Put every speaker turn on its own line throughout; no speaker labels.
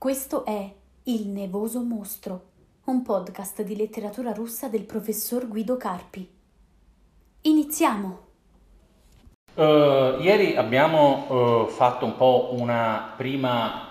Questo è Il Nevoso Mostro, un podcast di letteratura russa del professor Guido Carpi. Iniziamo!
Uh, ieri abbiamo uh, fatto un po' una prima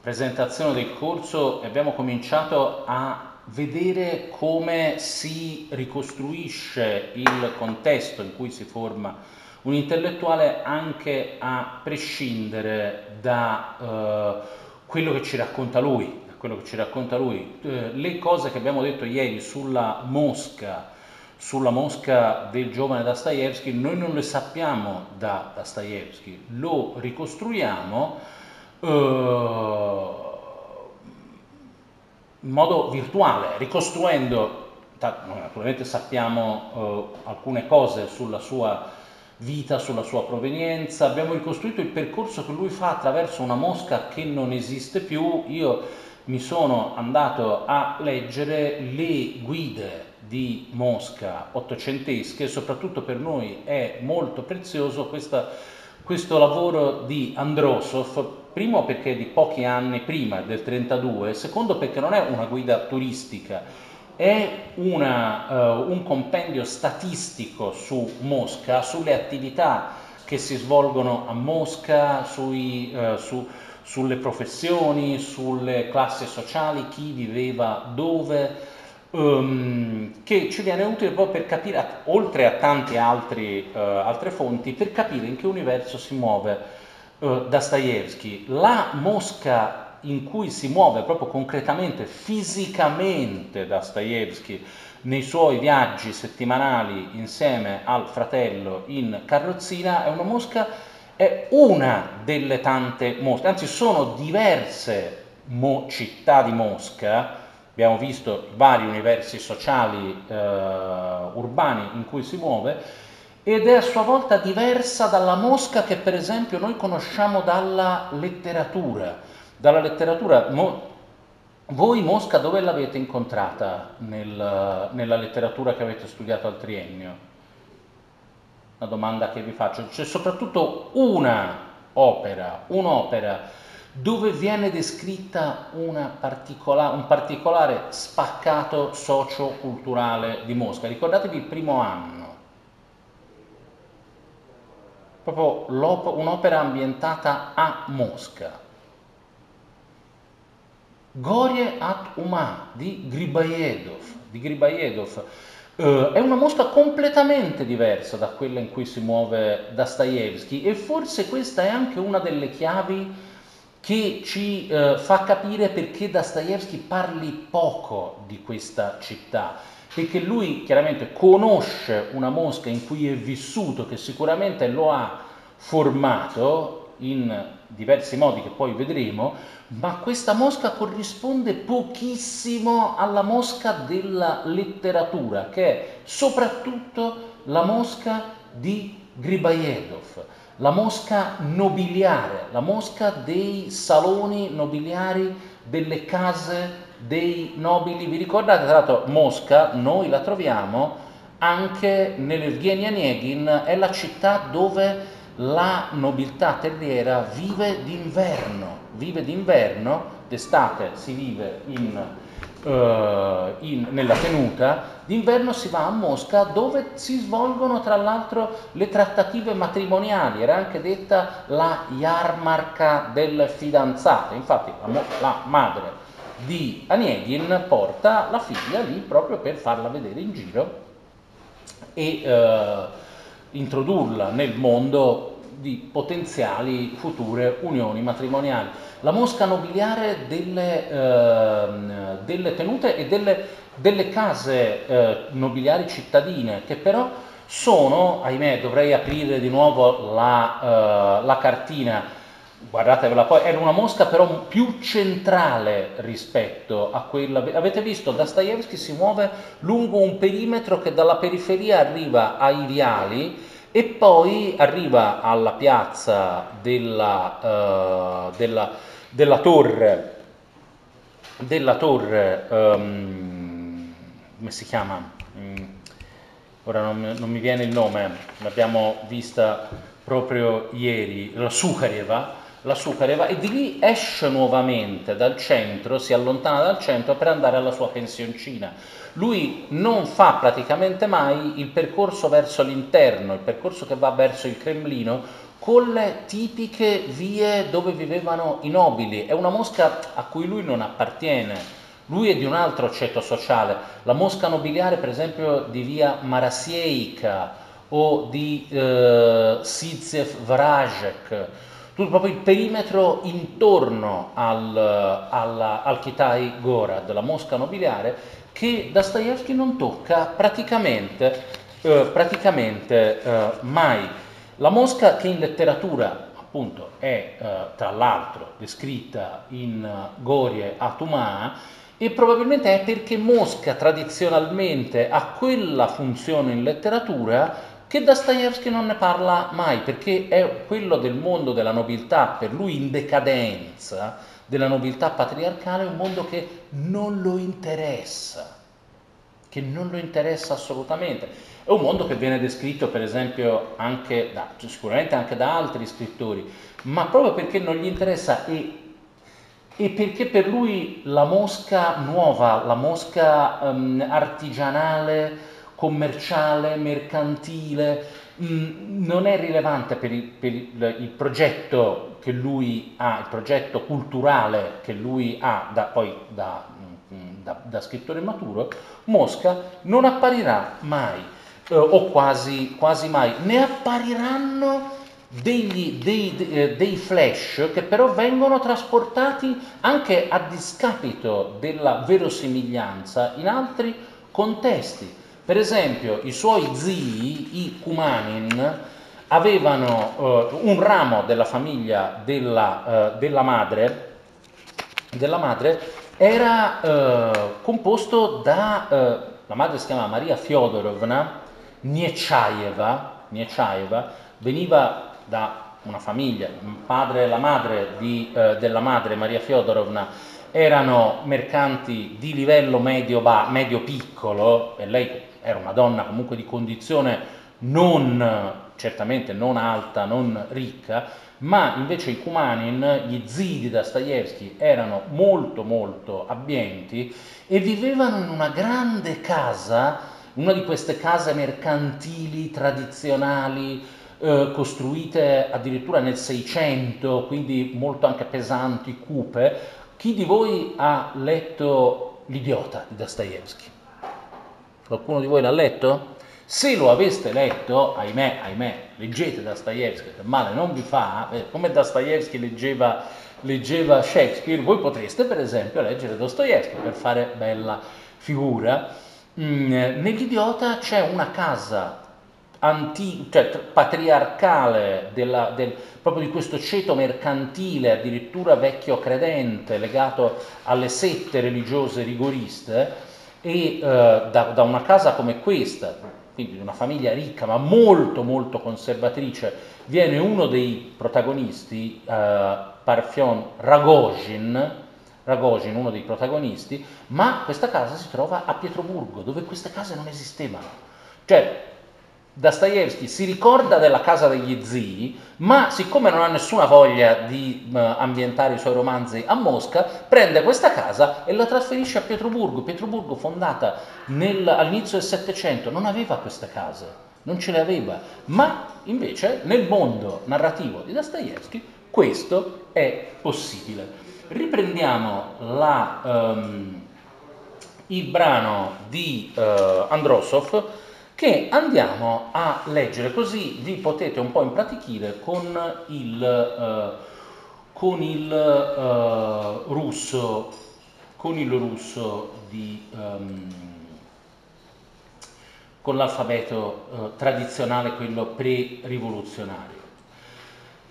presentazione del corso e abbiamo cominciato a vedere come si ricostruisce il contesto in cui si forma un intellettuale anche a prescindere da uh, quello che ci racconta lui, quello che ci racconta lui. Eh, le cose che abbiamo detto ieri sulla mosca, sulla mosca del giovane Dostoevsky, noi non le sappiamo da Dostoevsky, lo ricostruiamo eh, in modo virtuale, ricostruendo, naturalmente sappiamo eh, alcune cose sulla sua vita, sulla sua provenienza, abbiamo ricostruito il percorso che lui fa attraverso una mosca che non esiste più. Io mi sono andato a leggere le guide di Mosca ottocentesche. Soprattutto per noi è molto prezioso questa, questo lavoro di Androsov, primo perché è di pochi anni prima del 32, secondo perché non è una guida turistica, è una, uh, un compendio statistico su Mosca, sulle attività che si svolgono a Mosca, sui, uh, su, sulle professioni, sulle classi sociali, chi viveva dove, um, che ci viene utile proprio per capire, oltre a tante uh, altre fonti, per capire in che universo si muove Dostoevsky. La Mosca in cui si muove proprio concretamente, fisicamente Dostoevsky nei suoi viaggi settimanali insieme al fratello in carrozzina, è una mosca, è una delle tante mosche, anzi sono diverse mo- città di Mosca, abbiamo visto vari universi sociali eh, urbani in cui si muove, ed è a sua volta diversa dalla mosca che per esempio noi conosciamo dalla letteratura dalla letteratura. Mo, voi Mosca dove l'avete incontrata nel, nella letteratura che avete studiato al triennio? Una domanda che vi faccio. C'è soprattutto una opera, un'opera dove viene descritta particola, un particolare spaccato socio-culturale di Mosca. Ricordatevi il primo anno. Proprio un'opera ambientata a Mosca Gorie at Uma di Gribajedov. Di Gribajedov. Uh, è una mosca completamente diversa da quella in cui si muove Dostoevsky e forse questa è anche una delle chiavi che ci uh, fa capire perché Dostoevsky parli poco di questa città, perché lui chiaramente conosce una mosca in cui è vissuto, che sicuramente lo ha formato in diversi modi che poi vedremo, ma questa mosca corrisponde pochissimo alla mosca della letteratura, che è soprattutto la mosca di Gribajedov, la mosca nobiliare, la mosca dei saloni nobiliari, delle case dei nobili. Vi ricordate, tra l'altro, Mosca, noi la troviamo anche nell'Evgenia Negin, è la città dove la nobiltà terriera vive d'inverno, vive d'inverno, d'estate si vive in, uh, in, nella tenuta, d'inverno si va a Mosca dove si svolgono tra l'altro le trattative matrimoniali, era anche detta la yarmarca del fidanzato, infatti la, la madre di Aniegin porta la figlia lì proprio per farla vedere in giro e uh, introdurla nel mondo di potenziali future unioni matrimoniali. La mosca nobiliare delle, eh, delle tenute e delle, delle case eh, nobiliari cittadine, che però sono, ahimè, dovrei aprire di nuovo la, uh, la cartina, guardatevela poi, era una mosca però più centrale rispetto a quella... Avete visto, Dostoevsky si muove lungo un perimetro che dalla periferia arriva ai viali e poi arriva alla piazza della, uh, della, della torre, della torre um, come si chiama? Mm, ora non, non, mi viene il nome, l'abbiamo vista proprio ieri, la Sukhareva, la Sukareva e di lì esce nuovamente dal centro, si allontana dal centro per andare alla sua pensioncina. Lui non fa praticamente mai il percorso verso l'interno, il percorso che va verso il Cremlino, con le tipiche vie dove vivevano i nobili. È una mosca a cui lui non appartiene. Lui è di un altro ceto sociale. La mosca nobiliare, per esempio, di via Marasieica o di eh, Sidzev Vrajek, tutto proprio il perimetro intorno al, alla, al Kitai Gorad, la mosca nobiliare, che Dostoevsky non tocca praticamente, eh, praticamente eh, mai. La mosca che in letteratura appunto è eh, tra l'altro descritta in uh, Gorie Atuma e probabilmente è perché Mosca tradizionalmente ha quella funzione in letteratura che Dostoevsky non ne parla mai, perché è quello del mondo della nobiltà, per lui in decadenza, della nobiltà patriarcale, un mondo che non lo interessa, che non lo interessa assolutamente. È un mondo che viene descritto, per esempio, anche da, sicuramente anche da altri scrittori, ma proprio perché non gli interessa e, e perché per lui la mosca nuova, la mosca um, artigianale, commerciale, mercantile, mm, non è rilevante per, il, per il, il, progetto che lui ha, il progetto culturale che lui ha da, poi da, mm, da, da scrittore maturo, Mosca non apparirà mai, eh, o quasi, quasi mai, ne appariranno degli, dei, eh, dei, flash che però vengono trasportati anche a discapito della verosimiglianza in altri contesti. Per esempio, i suoi zii, i Kumanin, avevano eh, un ramo della famiglia della, eh, della, madre, della madre, era eh, composto da, eh, la madre si chiama Maria Fyodorovna Niechaeva, veniva da una famiglia, il padre e la madre di, eh, della madre Maria Fyodorovna erano mercanti di livello medio, medio e lei era una donna comunque di condizione non, certamente non alta, non ricca, ma invece i Kumanin, gli zii di Dostoevsky, erano molto molto abbienti e vivevano in una grande casa, una di queste case mercantili tradizionali, eh, costruite addirittura nel 600, quindi molto anche pesanti, cupe. Chi di voi ha letto L'idiota di Dostoevsky? Qualcuno di voi l'ha letto? Se lo aveste letto, ahimè, ahimè, leggete Dostoevsky, che male non vi fa, eh, come Dostoevsky leggeva, leggeva Shakespeare, voi potreste per esempio leggere Dostoevsky per fare bella figura. Mm, nell'idiota c'è una casa anti, cioè, patriarcale della, del, proprio di questo ceto mercantile, addirittura vecchio credente, legato alle sette religiose rigoriste, e eh, da, da, una casa come questa, quindi di una famiglia ricca ma molto molto conservatrice, viene uno dei protagonisti, eh, Parfion Ragozin, Ragozin, uno dei protagonisti, ma questa casa si trova a Pietroburgo, dove queste case non esistevano. Cioè, Dostoevsky si ricorda della casa degli zii, ma siccome non ha nessuna voglia di uh, ambientare i suoi romanzi a Mosca, prende questa casa e la trasferisce a Pietroburgo. Pietroburgo, fondata nel, all'inizio del Settecento, non aveva queste case, non ce le aveva, ma invece nel mondo narrativo di Dostoevsky questo è possibile. Riprendiamo la, um, il brano di uh, Androsov che andiamo a leggere, così vi potete un po' impratichire con il, uh, con il uh, russo, con il russo di, um, con l'alfabeto uh, tradizionale, quello pre-rivoluzionario.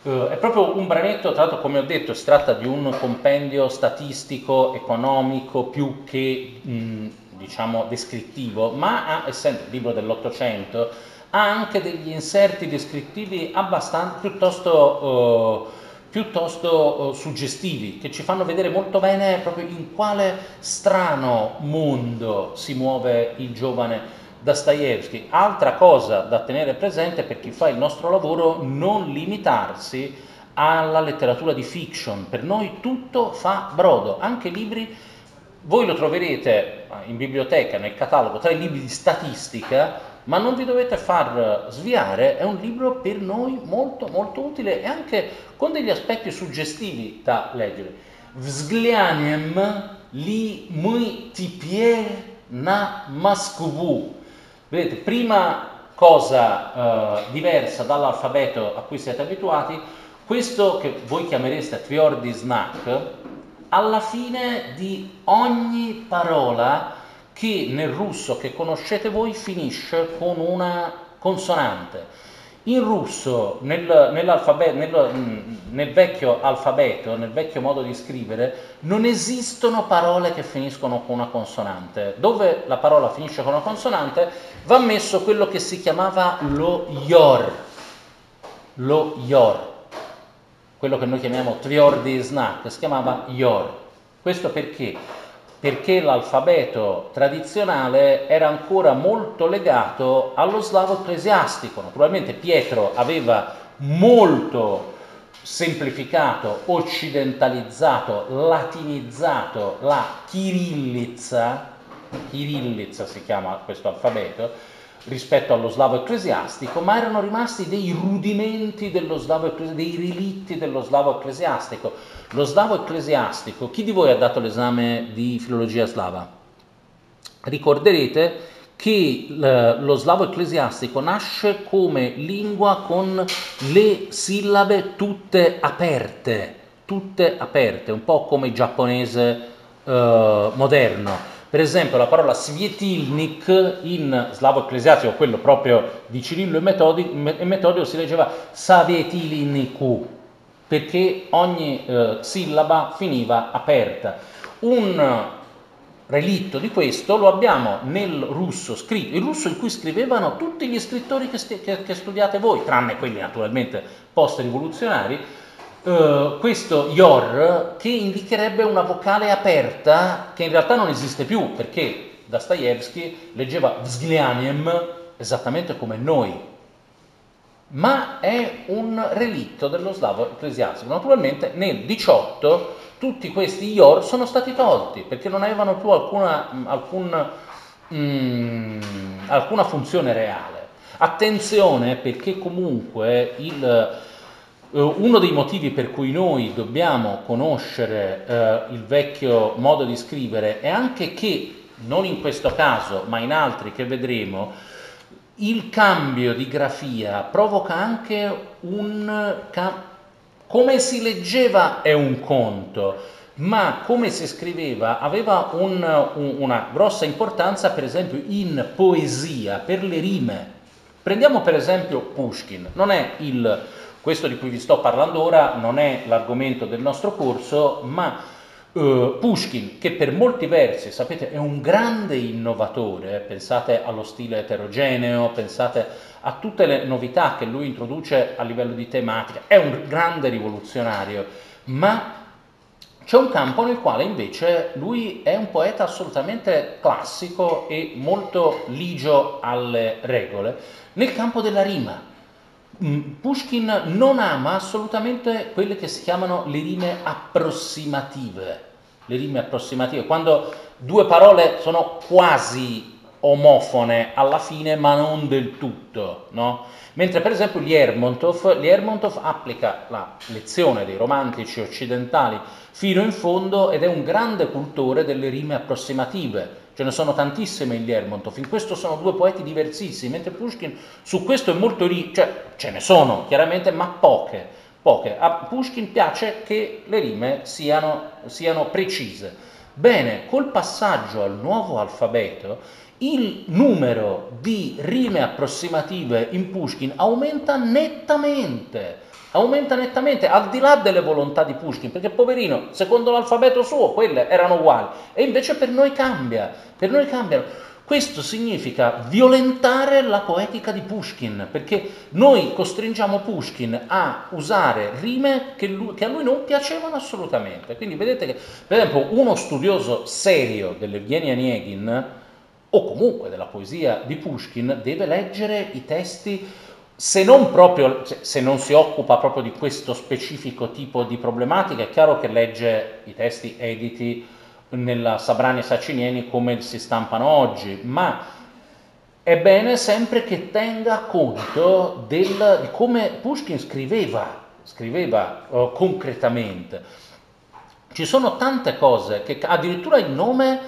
è proprio un branetto, tra l'altro come ho detto, si tratta di un compendio statistico, economico, più che mh, diciamo, descrittivo, ma ha, essendo il libro dell'Ottocento, ha anche degli inserti descrittivi abbastanza, piuttosto, eh, piuttosto eh, suggestivi, che ci fanno vedere molto bene proprio in quale strano mondo si muove il giovane Dostoevsky. Altra cosa da tenere presente per chi fa il nostro lavoro, non limitarsi alla letteratura di fiction. Per noi tutto fa brodo, anche libri, voi lo troverete in biblioteca, nel catalogo, tra i libri di statistica, ma non vi dovete far sviare, è un libro per noi molto molto utile e anche con degli aspetti suggestivi da leggere. Vzglianiem li my tipier na Moscovu. Vedete, prima cosa eh, diversa dall'alfabeto a cui siete abituati, questo che voi chiamereste Tviordi Snack, alla fine di ogni parola che nel russo che conoscete voi finisce con una consonante. In russo, nel, nel, mm, nel, vecchio alfabeto, nel vecchio modo di scrivere, non esistono parole che finiscono con una consonante. Dove la parola finisce con una consonante va messo quello che si chiamava lo yor, lo yor, quello che noi chiamiamo tviordi snack, si chiamava yor. Questo perché? Perché l'alfabeto tradizionale era ancora molto legato allo slavo ecclesiastico. Naturalmente Pietro aveva molto semplificato, occidentalizzato, latinizzato la chirillizza, chirillizza si chiama questo alfabeto, rispetto allo slavo ecclesiastico, ma erano rimasti dei rudimenti dello slavo ecclesiastico, dei relitti dello slavo ecclesiastico. Lo slavo ecclesiastico, chi di voi ha dato l'esame di filologia slava? Ricorderete che lo slavo ecclesiastico nasce come lingua con le sillabe tutte aperte, tutte aperte, un po' come il giapponese eh, moderno per esempio la parola svietilnik in slavo ecclesiastico, quello proprio di Cirillo e Metodio, si leggeva savietiliniku, perché ogni eh, sillaba finiva aperta. Un relitto di questo lo abbiamo nel russo scritto, il russo in cui scrivevano tutti gli scrittori che, st- che studiate voi, tranne quelli naturalmente post-rivoluzionari, Uh, questo yor che indicherebbe una vocale aperta che in realtà non esiste più perché Dostoevsky leggeva vzglianiem esattamente come noi, ma è un relitto dello slavo ecclesiastico. Naturalmente nel 18 tutti questi yor sono stati tolti perché non avevano più alcuna, alcun, mm, alcuna funzione reale. Attenzione perché comunque il eh, uno dei motivi per cui noi dobbiamo conoscere eh, il vecchio modo di scrivere è anche che, non in questo caso, ma in altri che vedremo, il cambio di grafia provoca anche un... Come si leggeva è un conto, ma come si scriveva aveva un, un, una grossa importanza per esempio in poesia, per le rime. Prendiamo per esempio Pushkin, non è il questo di cui vi sto parlando ora non è l'argomento del nostro corso, ma uh, Pushkin, che per molti versi, sapete, è un grande innovatore, pensate allo stile eterogeneo, pensate a tutte le novità che lui introduce a livello di tematica, è un grande rivoluzionario, ma c'è un campo nel quale invece lui è un poeta assolutamente classico e molto ligio alle regole, nel campo della rima. Mm, Pushkin non ama assolutamente quelle che si chiamano le rime approssimative. Le rime approssimative, quando due parole sono quasi omofone alla fine, ma non del tutto, no? Mentre per esempio Lermontov, Lermontov applica la lezione dei romantici occidentali fino in fondo ed è un grande cultore delle rime approssimative ce ne sono tantissime in Lermontov, in questo sono due poeti diversissimi, mentre Pushkin su questo è molto ricco, cioè ce ne sono chiaramente, ma poche, poche. A Pushkin piace che le rime siano, siano precise. Bene, col passaggio al nuovo alfabeto, il numero di rime approssimative in Pushkin aumenta nettamente aumenta nettamente al di là delle volontà di Pushkin, perché poverino, secondo l'alfabeto suo, quelle erano uguali, e invece per noi cambia, per noi cambiano. Questo significa violentare la poetica di Pushkin, perché noi costringiamo Pushkin a usare rime che, lui, che, a lui non piacevano assolutamente. Quindi vedete che, per esempio, uno studioso serio dell'Evgeny Onegin, o comunque della poesia di Pushkin, deve leggere i testi se non proprio, se non si occupa proprio di questo specifico tipo di problematica, è chiaro che legge i testi editi nella Sabrani e Sacinieni come si stampano oggi, ma è bene sempre che tenga conto del, di come Pushkin scriveva, scriveva uh, concretamente. Ci sono tante cose che addirittura il nome,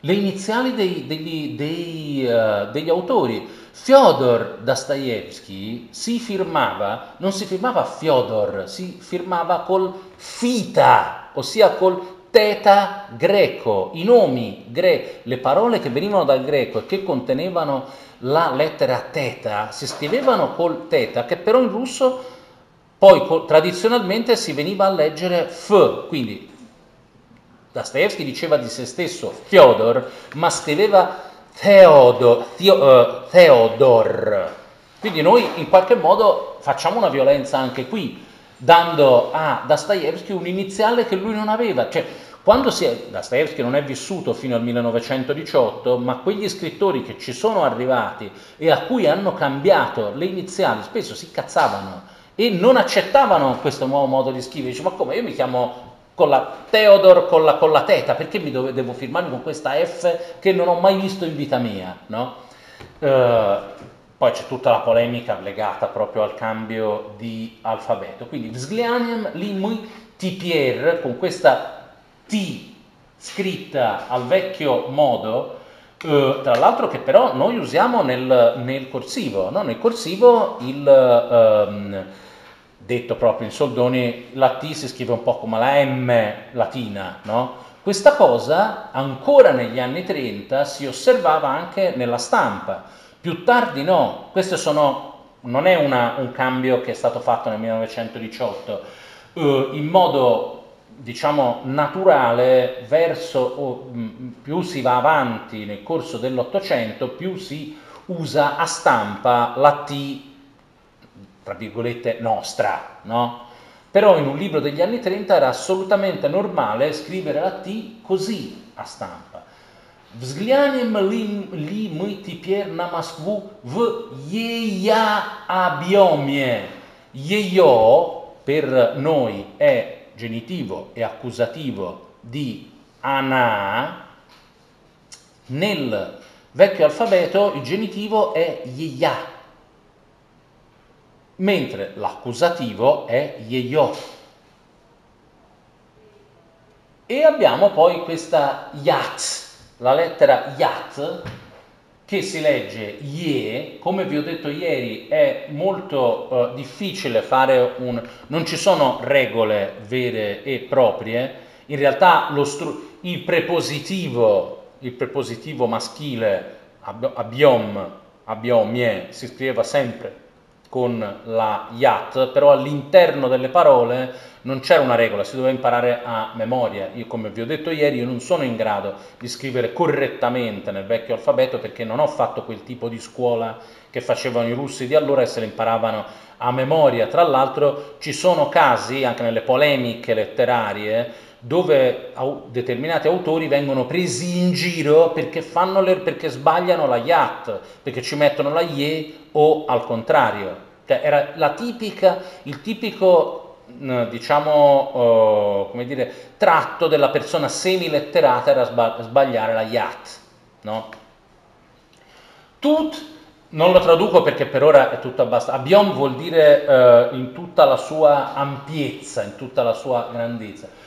le iniziali dei, degli, dei, uh, degli autori. Fyodor Dostoevsky si firmava, non si firmava Fyodor, si firmava col fita, ossia col teta greco, i nomi grechi, le parole che venivano dal greco e che contenevano la lettera teta si scrivevano col teta, che però in russo poi tradizionalmente si veniva a leggere f, quindi Dostoevsky diceva di se stesso Fyodor, ma scriveva Theodor, Theo, uh, Theodor. Quindi noi in qualche modo facciamo una violenza anche qui, dando a Dostoevsky un iniziale che lui non aveva. Cioè, quando si è, Dostoevsky non è vissuto fino al 1918, ma quegli scrittori che ci sono arrivati e a cui hanno cambiato le iniziali spesso si cazzavano e non accettavano questo nuovo modo di scrivere. Dice, ma come io mi chiamo con la Theodor, con la, con la teta, perché mi dove, devo firmarmi con questa F che non ho mai visto in vita mia? No? Uh, poi c'è tutta la polemica legata proprio al cambio di alfabeto. Quindi Vzglianem Limui Tipier, con questa T scritta al vecchio modo, eh, tra l'altro che però noi usiamo nel, nel corsivo. No? Nel corsivo il... Ehm, detto proprio in soldoni, la T si scrive un po' come la M latina, no? Questa cosa ancora negli anni 30 si osservava anche nella stampa. Più tardi no, questo sono, non è una, un cambio che è stato fatto nel 1918, eh, in modo diciamo naturale verso, oh, più si va avanti nel corso dell'Ottocento, più si usa a stampa la T, tra virgolette, nostra, no? Però in un libro degli anni 30 era assolutamente normale scrivere la T così a stampa. Взглянем ли, ли мы теперь на Москву в ее объеме? Ее per noi è genitivo e accusativo di ana, nel vecchio alfabeto il genitivo è yeya, mentre l'accusativo è yeyo. E abbiamo poi questa yat, la lettera yat che si legge ye, come vi ho detto ieri è molto uh, difficile fare un... non ci sono regole vere e proprie, in realtà stru... il, prepositivo, il prepositivo maschile abiom, abiomie si scriveva sempre con la yat, però all'interno delle parole non c'era una regola, si doveva imparare a memoria. Io, come vi ho detto ieri, io non sono in grado di scrivere correttamente nel vecchio alfabeto perché non ho fatto quel tipo di scuola che facevano i russi di allora e se le imparavano a memoria. Tra l'altro ci sono casi, anche nelle polemiche letterarie, dove determinati autori vengono presi in giro perché, le, perché sbagliano la yat, perché ci mettono la ye o al contrario. Cioè era tipica, il tipico diciamo, uh, dire, tratto della persona semiletterata era sbagliare la yat, no? Tut, non lo traduco perché per ora è tutto abbastanza, abiom vuol dire uh, in tutta la sua ampiezza, in tutta la sua grandezza.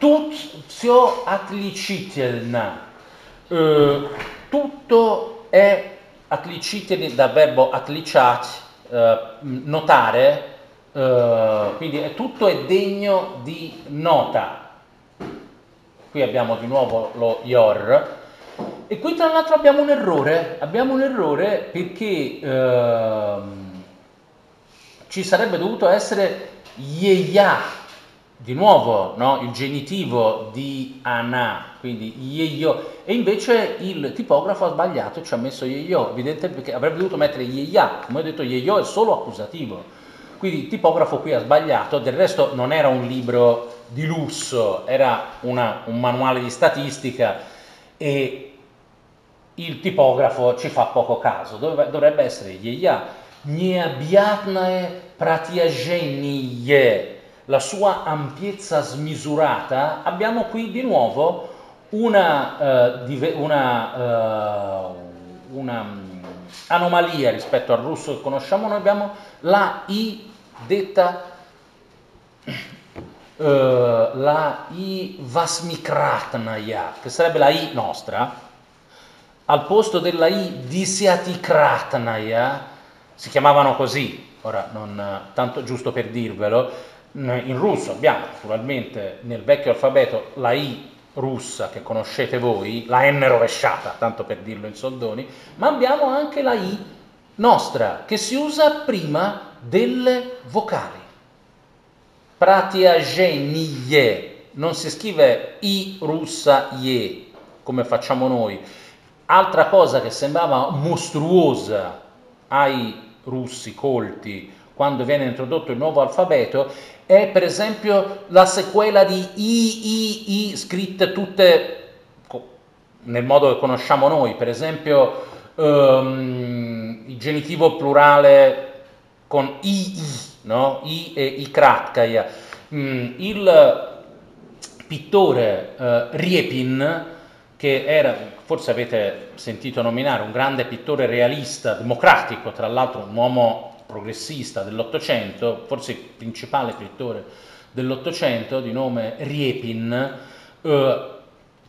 Tut sio atlicitelna, uh, tutto è atlicitelna dal verbo atliciat, notare, Uh, quindi è, tutto è degno di nota. Qui abbiamo di nuovo lo IOR. E qui tra l'altro abbiamo un errore, abbiamo un errore perché uh, ci sarebbe dovuto essere Yeya, di nuovo no? il genitivo di Ana, quindi Yeyo, e invece il tipografo ha sbagliato e ci ha messo Yeyo, evidente perché avrebbe dovuto mettere Yeya, come ho detto Yeyo è solo accusativo. Quindi il tipografo qui ha sbagliato, del resto non era un libro di lusso, era una, un manuale di statistica. E il tipografo ci fa poco caso, dovrebbe essere Yeya. Nieabiatnae pratiagenie, la sua ampiezza smisurata, abbiamo qui di nuovo una, uh, una, uh, una um, anomalia rispetto al russo che conosciamo, noi abbiamo la I detta uh, la I Vasmikratnaya, che sarebbe la I nostra, al posto della I Disiatikratnaya, si chiamavano così, ora non tanto giusto per dirvelo, in russo abbiamo naturalmente nel vecchio alfabeto la I russa che conoscete voi, la N rovesciata, tanto per dirlo in soldoni, ma abbiamo anche la I nostra che si usa prima delle vocali. Pratiagenie, non si scrive I russa ye come facciamo noi. Altra cosa che sembrava mostruosa ai russi colti quando viene introdotto il nuovo alfabeto è per esempio la sequela di I, I, I scritte tutte nel modo che conosciamo noi, per esempio um, il genitivo plurale con I, I, no? I e I kratkaya. Mm, il pittore uh, Riepin, che era, forse avete sentito nominare, un grande pittore realista, democratico, tra l'altro un uomo progressista dell'Ottocento, forse il principale pittore dell'Ottocento, di nome Riepin, eh,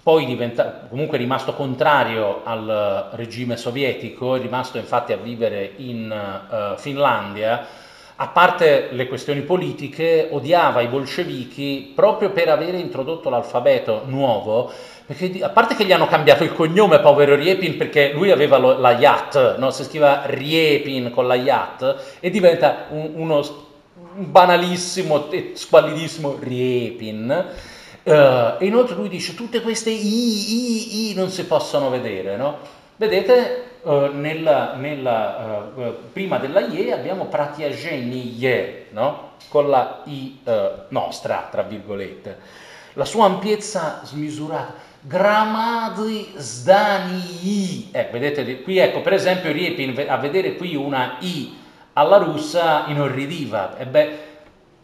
poi diventa, comunque rimasto contrario al regime sovietico, è rimasto infatti a vivere in uh, Finlandia, a parte le questioni politiche, odiava i bolscevichi proprio per avere introdotto l'alfabeto nuovo perché, a parte che gli hanno cambiato il cognome, povero Riepin, perché lui aveva lo, la Yat, no? si scrive Riepin con la Yat e diventa un, uno banalissimo e squallidissimo Riepin. Uh, e inoltre lui dice tutte queste I, I, I non si possono vedere, no? Vedete, uh, nella, nella, uh, prima della IE abbiamo Pratiagenie, no? Con la I nostra, tra virgolette. La sua ampiezza smisurata Gramadi zdanii. Eh, vedete, qui ecco, per esempio Riepin a vedere qui una I alla russa inorridiva. E beh,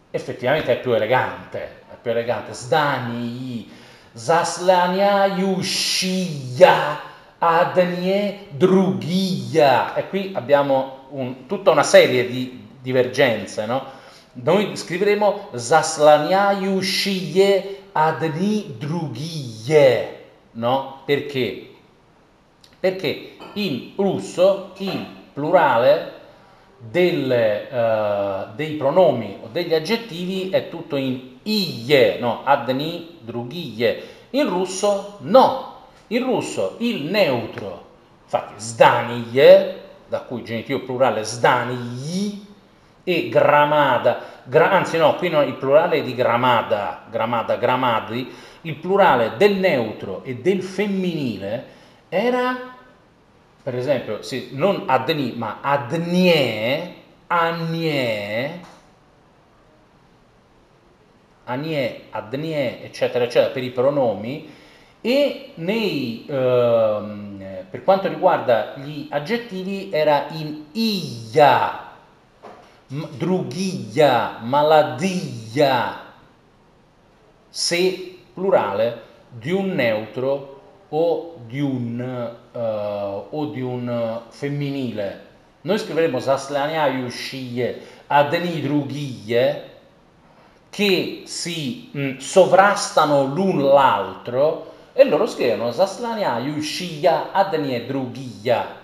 effettivamente è più elegante, è più elegante. Zdanii, zaslania yushiya, adnie drugia. E qui abbiamo un, tutta una serie di divergenze, no? Noi scriveremo zaslania yushiye adni drughie, no? Perché? Perché in russo il plurale delle, uh, dei pronomi o degli aggettivi è tutto in ie, no? Adni drughie. In russo no. In russo il neutro, infatti zdanie, da cui genitivo plurale zdanii, e gramada, gra, anzi no, qui no, il plurale è di gramada, gramada, gramadi, il plurale del neutro e del femminile era, per esempio, sì, non adni, ma adnie, anie, anie, adnie, eccetera, eccetera, per i pronomi, e nei, ehm, per quanto riguarda gli aggettivi era in ia, drugiglia, maladia, se plurale di un neutro o di un, uh, o di un femminile. Noi scriveremo Saslaniayu Shie Adeni Drughie che si mh, sovrastano l'un l'altro e loro scrivono Saslaniayu Shia Adeni Drughia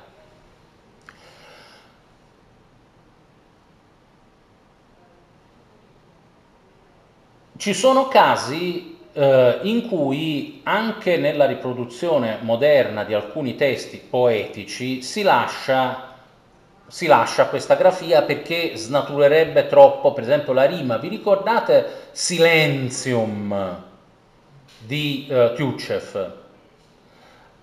Ci sono casi eh, in cui anche nella riproduzione moderna di alcuni testi poetici si lascia, si lascia questa grafia perché snaturerebbe troppo, per esempio, la rima. Vi ricordate Silenzium di uh, Tjuchev?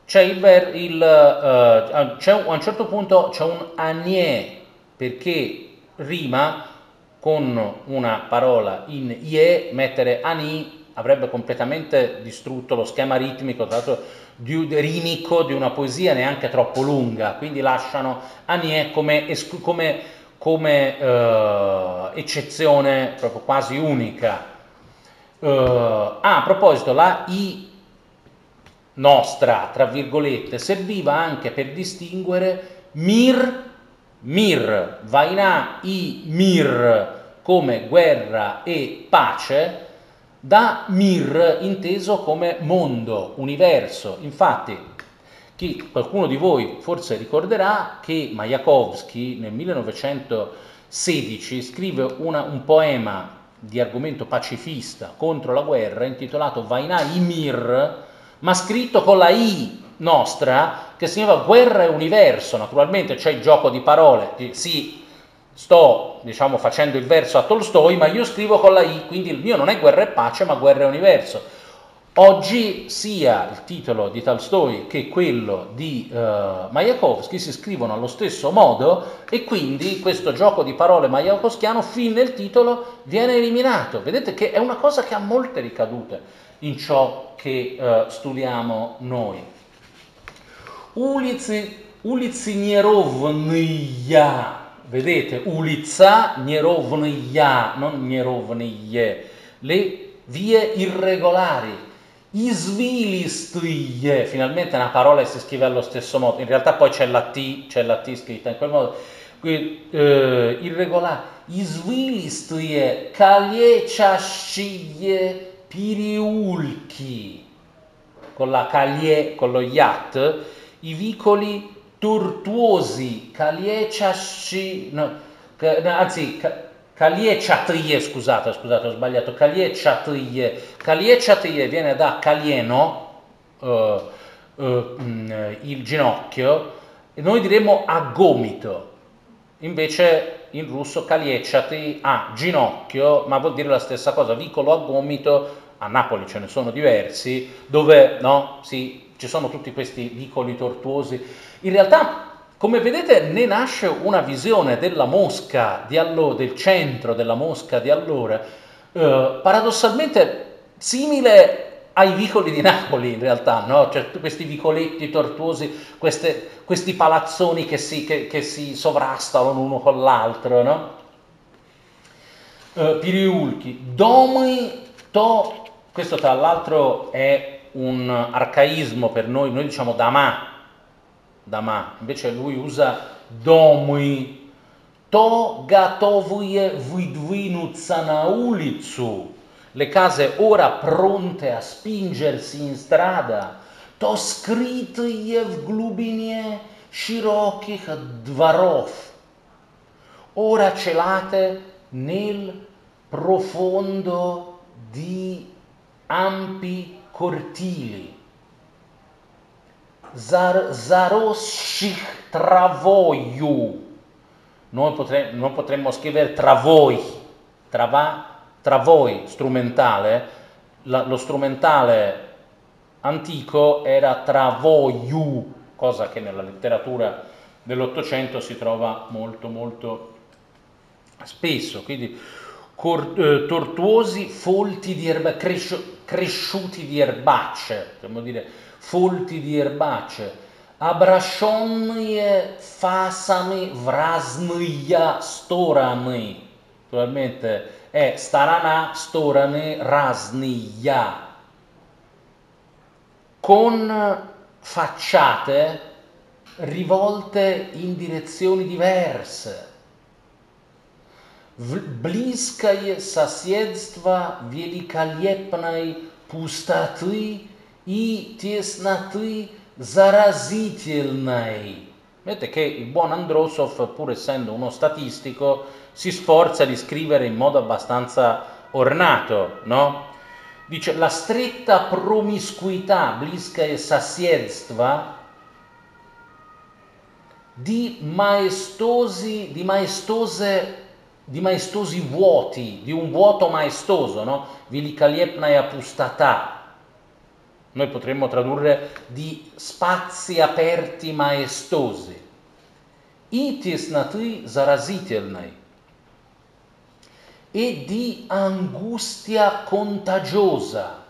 C'è il, ver, il uh, c'è un, a un certo punto c'è un anie perché rima con una parola in ie, mettere ani avrebbe completamente distrutto lo schema ritmico, tra l'altro di, rimico di una poesia neanche troppo lunga, quindi lasciano anie come, come, come eh, eccezione proprio quasi unica. Eh, ah, a proposito, la I nostra, tra virgolette, serviva anche per distinguere mir, mir, vaina, i, mir, come guerra e pace, da mir inteso come mondo, universo. Infatti, chi, qualcuno di voi forse ricorderà che Majakovsky nel 1916 scrive una, un poema di argomento pacifista contro la guerra intitolato Vaina i mir, ma scritto con la I nostra, che significa guerra e universo. Naturalmente c'è il gioco di parole, sì, sto diciamo, facendo il verso a Tolstoi, ma io scrivo con la I, quindi il mio non è guerra e pace, ma guerra e universo. Oggi sia il titolo di Tolstoi che quello di uh, Majakovsky si scrivono allo stesso modo e quindi questo gioco di parole majakovskiano fin nel titolo viene eliminato. Vedete che è una cosa che ha molte ricadute in ciò che uh, studiamo noi. Ulici, ulici Nierovnaya, vedete, ulica Nierovnaya, non Nierovnije, le vie irregolari, Isvilistrie, finalmente una parola che si scrive allo stesso modo, in realtà poi c'è la T, c'è la T scritta in quel modo, Quindi, eh, irregolare, Isvilistrie, Calieciasciglie, Piriulchi, con la Calie, con lo Iat, i vicoli tortuosi, Calieciasci, no, anzi, Chatrie, scusate, scusate, ho sbagliato, Calie Chatrie, Calie Chatrie viene da calieno, uh, uh, il ginocchio, e noi diremmo a gomito, invece in russo Kaliechati a ginocchio, ma vuol dire la stessa cosa, vicolo a gomito, a Napoli ce ne sono diversi, dove no, sì, ci sono tutti questi vicoli tortuosi. In realtà, come vedete, ne nasce una visione della Mosca di allora, del centro della Mosca di allora, eh, paradossalmente simile ai vicoli di Napoli in realtà, no? cioè, questi vicoletti tortuosi, queste, questi palazzoni che si, che, che si, sovrastano l'uno con l'altro. No? Uh, Piriulchi, domi to, questo tra l'altro è un arcaismo per noi, noi diciamo dama, dama, invece lui usa domui, to gatovuje vidvinu ulicu, le case ora pronte a spingersi in strada, to skritije v glubinie širokih dvarov, ora celate nel profondo di ampi cortili, zar, zaroscich travoiu. Noi potremmo, non potremmo scrivere travoi, trava tra voi strumentale, la, lo strumentale antico era tra voiu, cosa che nella letteratura dell'Ottocento si trova molto molto spesso, quindi cor, eh, tortuosi folti di erba, cresci, cresciuti di erbacce, possiamo dire folti di erbacce, обращенные фасами в разные стороны. Naturalmente è starana storane rasniya con facciate rivolte in direzioni diverse. Близкое соседство великолепной пустоты и тесноты заразительной. Vedete che il buon Androsov, pur essendo uno statistico, si sforza di scrivere in modo abbastanza ornato, no? Dice la stretta promiscuità bliska e sassiedstva di maestosi, di maestose, di maestosi vuoti, di un vuoto maestoso, no? Vilikaliepna e apustata. Noi potremmo tradurre di spazi aperti maestosi. Itis natui zarazitelnai e di angustia contagiosa,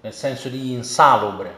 nel senso di insalubre.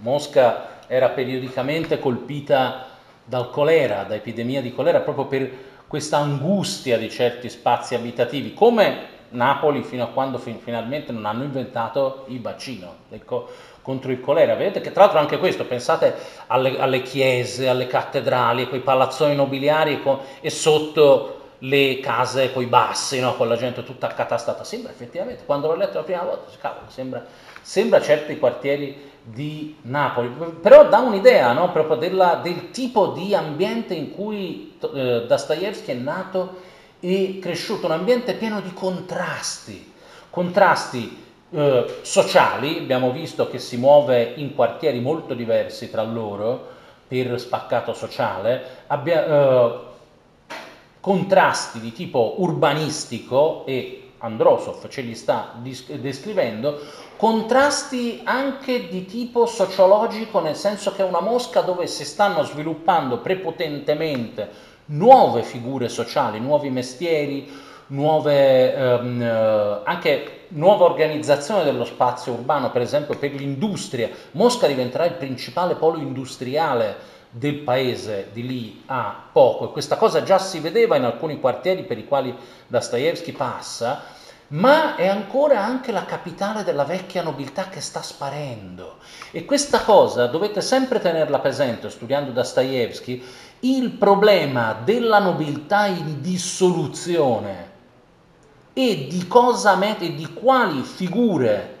Mosca era periodicamente colpita dal colera, da epidemia di colera, proprio per questa angustia di certi spazi abitativi, come Napoli fino a quando fin- finalmente non hanno inventato il vaccino ecco, contro il colera. Vedete che tra l'altro anche questo, pensate alle, alle chiese, alle cattedrali, a quei palazzoni nobiliari con, e sotto le case con i bassi, no? con la gente tutta accatastata. Sembra effettivamente, quando l'ho letto la prima volta, cavolo, sembra, sembra certi quartieri di Napoli, però dà un'idea no? proprio della, del tipo di ambiente in cui eh, Dostoevsky è nato e cresciuto, un ambiente pieno di contrasti, contrasti eh, sociali, abbiamo visto che si muove in quartieri molto diversi tra loro per spaccato sociale, abbia, eh, contrasti di tipo urbanistico e Androsov ce li sta descrivendo, contrasti anche di tipo sociologico, nel senso che è una mosca dove si stanno sviluppando prepotentemente nuove figure sociali, nuovi mestieri, nuove, ehm, eh, anche nuova organizzazione dello spazio urbano, per esempio per l'industria. Mosca diventerà il principale polo industriale del paese di lì a poco e questa cosa già si vedeva in alcuni quartieri per i quali Dostoevsky passa, ma è ancora anche la capitale della vecchia nobiltà che sta sparendo. E questa cosa dovete sempre tenerla presente studiando Dostoevsky, il problema della nobiltà in dissoluzione e di cosa mette, di quali figure,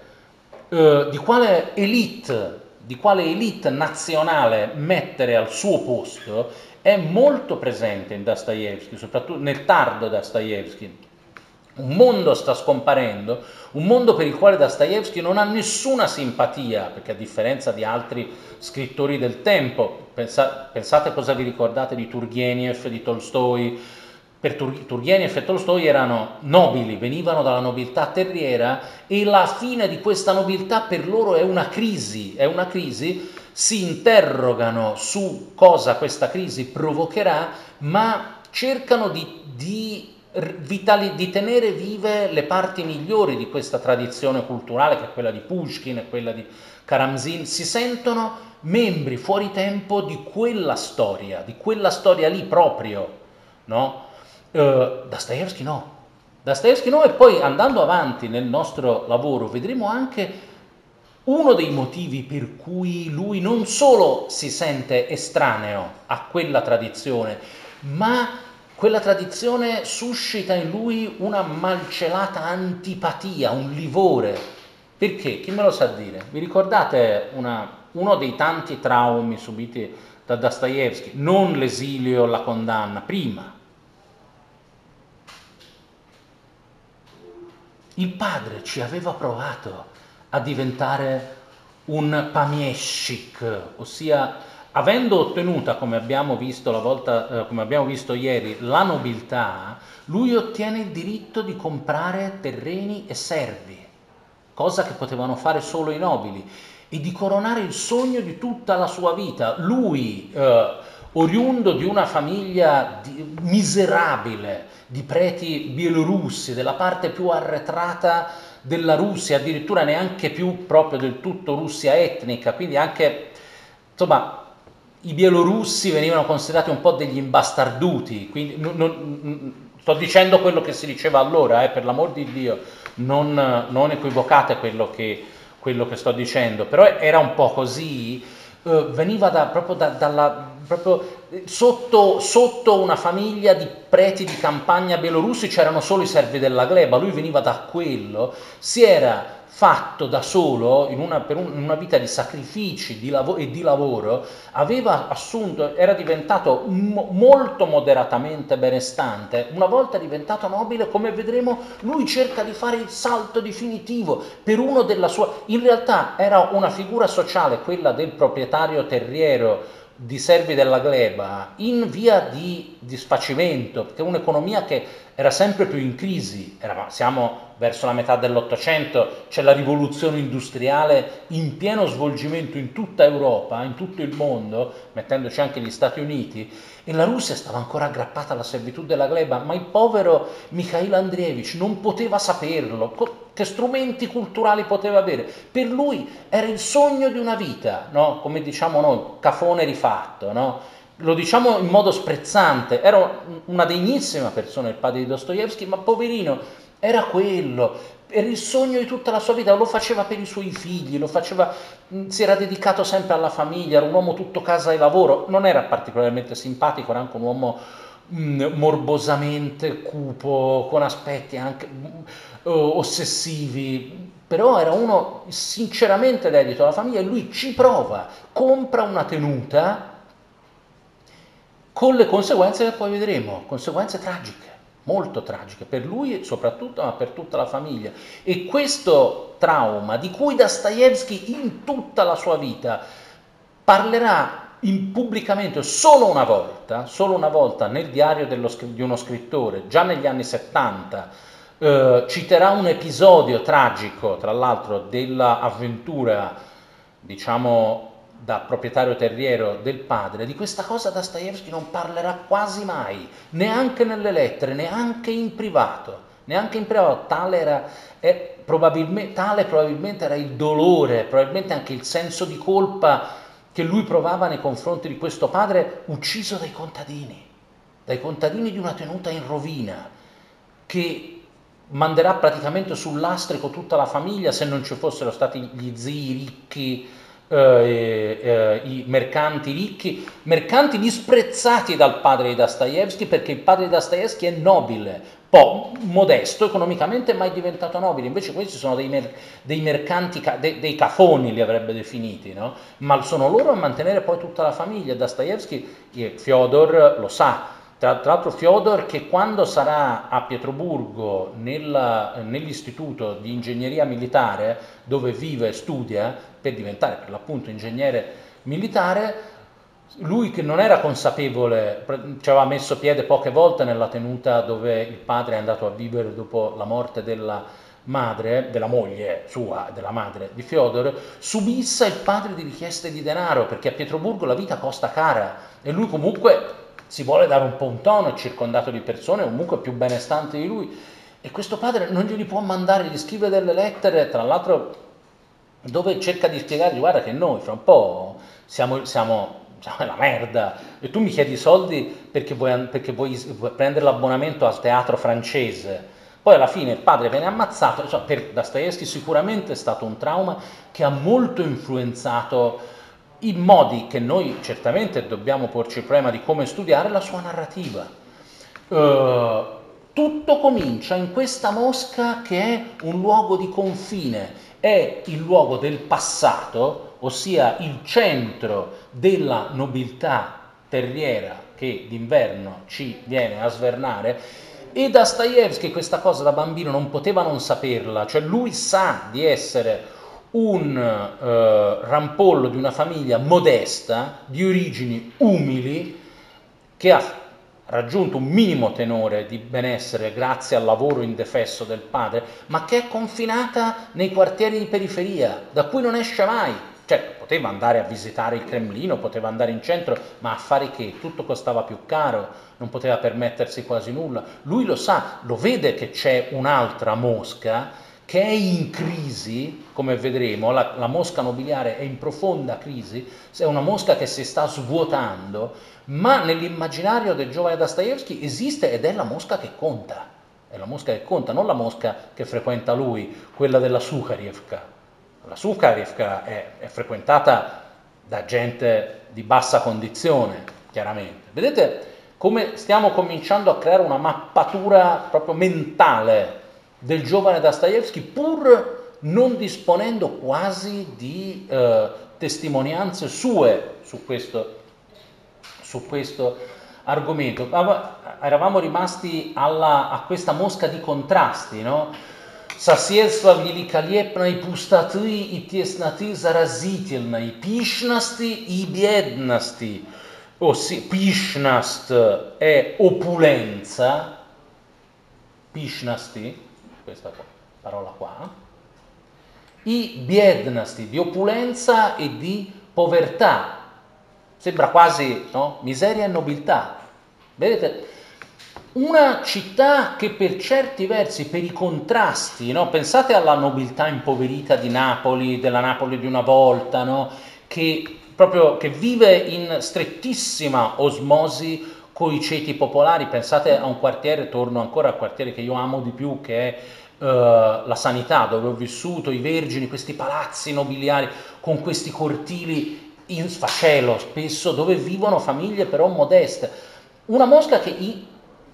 eh, di quale elite di quale elite nazionale mettere al suo posto è molto presente in Dostoevsky, soprattutto nel tardo Dostoevsky. Un mondo sta scomparendo, un mondo per il quale Dostoevsky non ha nessuna simpatia, perché a differenza di altri scrittori del tempo, pensate cosa vi ricordate di Turgenev, di Tolstoi, per Tur- Turgenev e Tolstoi erano nobili, venivano dalla nobiltà terriera e la fine di questa nobiltà per loro è una crisi, è una crisi, si interrogano su cosa questa crisi provocherà, ma cercano di, di, vitali, di tenere vive le parti migliori di questa tradizione culturale, che è quella di Pushkin e quella di Karamzin, si sentono membri fuori tempo di quella storia, di quella storia lì proprio, no? Uh, Dostoevsky no. Dostoevsky no e poi andando avanti nel nostro lavoro vedremo anche uno dei motivi per cui lui non solo si sente estraneo a quella tradizione, ma quella tradizione suscita in lui una malcelata antipatia, un livore. Perché? Chi me lo sa dire? Vi ricordate una, uno dei tanti traumi subiti da Dostoevsky? Non l'esilio la condanna, prima Il padre ci aveva provato a diventare un pamieshik, ossia avendo ottenuta, come abbiamo visto, volta, eh, come abbiamo visto ieri, la nobiltà, lui ottiene il diritto di comprare terreni e servi, cosa che potevano fare solo i nobili, e di coronare il sogno di tutta la sua vita. Lui, eh, oriundo di una famiglia di, miserabile, di preti bielorussi, della parte più arretrata della Russia, addirittura neanche più proprio del tutto Russia etnica, quindi anche, insomma, i bielorussi venivano considerati un po' degli imbastarduti, quindi non, non, sto dicendo quello che si diceva allora, eh, per l'amor di Dio, non, non equivocate quello che, quello che, sto dicendo, però era un po' così, eh, veniva da, proprio da, dalla, proprio sotto, sotto, una famiglia di preti di campagna bielorussi c'erano solo i servi della gleba, lui veniva da quello, si era fatto da solo, in una, per un, in una vita di sacrifici di lav- e di lavoro, aveva assunto, era diventato m- molto moderatamente benestante, una volta diventato nobile, come vedremo, lui cerca di fare il salto definitivo per uno della sua... In realtà era una figura sociale, quella del proprietario terriero, di servi della gleba in via di disfacimento, perché un'economia che era sempre più in crisi, era, siamo verso la metà dell'Ottocento, c'è la rivoluzione industriale in pieno svolgimento in tutta Europa, in tutto il mondo, mettendoci anche gli Stati Uniti, e la Russia stava ancora aggrappata alla servitù della gleba, ma il povero Mikhail Andreevich non poteva saperlo, che strumenti culturali poteva avere. Per lui era il sogno di una vita, no? come diciamo noi, cafone rifatto, no? lo diciamo in modo sprezzante, era una degnissima persona il padre di Dostoevsky, ma poverino, era quello, era il sogno di tutta la sua vita, lo faceva per i suoi figli, faceva, si era dedicato sempre alla famiglia, era un uomo tutto casa e lavoro, non era particolarmente simpatico, era anche un uomo morbosamente cupo, con aspetti anche ossessivi, però era uno sinceramente dedito alla famiglia e lui ci prova, compra una tenuta con le conseguenze che poi vedremo, conseguenze tragiche, molto tragiche, per lui soprattutto, ma per tutta la famiglia. E questo trauma, di cui Dostoevsky in tutta la sua vita parlerà in pubblicamente solo una volta, solo una volta nel diario dello, di uno scrittore, già negli anni 70, eh, citerà un episodio tragico, tra l'altro, dell'avventura, diciamo, da proprietario terriero del padre, di questa cosa Dostoevsky non parlerà quasi mai, neanche nelle lettere, neanche in privato, neanche in privato, tale, era, è, probabilmente, tale probabilmente era il dolore, probabilmente anche il senso di colpa che lui provava nei confronti di questo padre ucciso dai contadini, dai contadini di una tenuta in rovina, che manderà praticamente sull'astrico tutta la famiglia se non ci fossero stati gli zii ricchi eh, eh, i mercanti ricchi, mercanti disprezzati dal padre di Dostoevsky perché il padre di Dostoevsky è nobile, po' modesto economicamente, mai diventato nobile. Invece questi sono dei, mer- dei mercanti, ca- de- dei cafoni li avrebbe definiti, no? ma sono loro a mantenere poi tutta la famiglia. Dostoevsky, Fyodor lo sa, tra, tra, l'altro Fyodor che quando sarà a Pietroburgo nella, nell'istituto di ingegneria militare dove vive e studia per diventare per l'appunto ingegnere militare, lui che non era consapevole, ci aveva messo piede poche volte nella tenuta dove il padre è andato a vivere dopo la morte della madre, della moglie sua, della madre di Fyodor, subissa il padre di richieste di denaro perché a Pietroburgo la vita costa cara e lui comunque si vuole dare un po' un tono, è circondato di persone comunque più benestanti di lui e questo padre non glieli può mandare, gli scrive delle lettere, tra l'altro dove cerca di spiegargli guarda che noi fra un po' siamo, siamo, siamo la merda e tu mi chiedi soldi perché vuoi, perché vuoi prendere l'abbonamento al teatro francese. Poi alla fine il padre viene ammazzato, cioè per Dostoevsky sicuramente è stato un trauma che ha molto influenzato in modi che noi certamente dobbiamo porci il problema di come studiare la sua narrativa. Uh, tutto comincia in questa mosca che è un luogo di confine, è il luogo del passato, ossia il centro della nobiltà terriera che d'inverno ci viene a svernare. E Dostoevsky questa cosa da bambino non poteva non saperla, cioè lui sa di essere un eh, rampollo di una famiglia modesta, di origini umili, che ha raggiunto un minimo tenore di benessere grazie al lavoro indefesso del padre, ma che è confinata nei quartieri di periferia, da cui non esce mai. Cioè, poteva andare a visitare il Cremlino, poteva andare in centro, ma a fare che? Tutto costava più caro, non poteva permettersi quasi nulla. Lui lo sa, lo vede che c'è un'altra mosca che è in crisi, come vedremo, la, la, mosca nobiliare è in profonda crisi, è una mosca che si sta svuotando, ma nell'immaginario del giovane Dostoevsky esiste ed è la mosca che conta, è la mosca che conta, non la mosca che frequenta lui, quella della Sukharevka. La Sukharevka è, è frequentata da gente di bassa condizione, chiaramente. Vedete come stiamo cominciando a creare una mappatura proprio mentale del giovane Dostoevsky pur non disponendo quasi di eh, testimonianze sue su questo, su questo argomento. Eravamo rimasti alla, a questa mosca di contrasti, no? Соседство великолепной пустоты и тесноты заразительной, пишности и бедности. Ossia, пишность è opulenza, пишности, questa parola qua, i biednasti di opulenza e di povertà. Sembra quasi no? miseria e nobiltà. Vedete, una città che per certi versi, per i contrasti, no? pensate alla nobiltà impoverita di Napoli, della Napoli di una volta, no? che, proprio, che vive in strettissima osmosi con i ceti popolari. Pensate a un quartiere, torno ancora al quartiere che io amo di più, che è uh, la sanità, dove ho vissuto, i vergini, questi palazzi nobiliari con questi cortili in sfacelo spesso, dove vivono famiglie però modeste. Una mosca che i,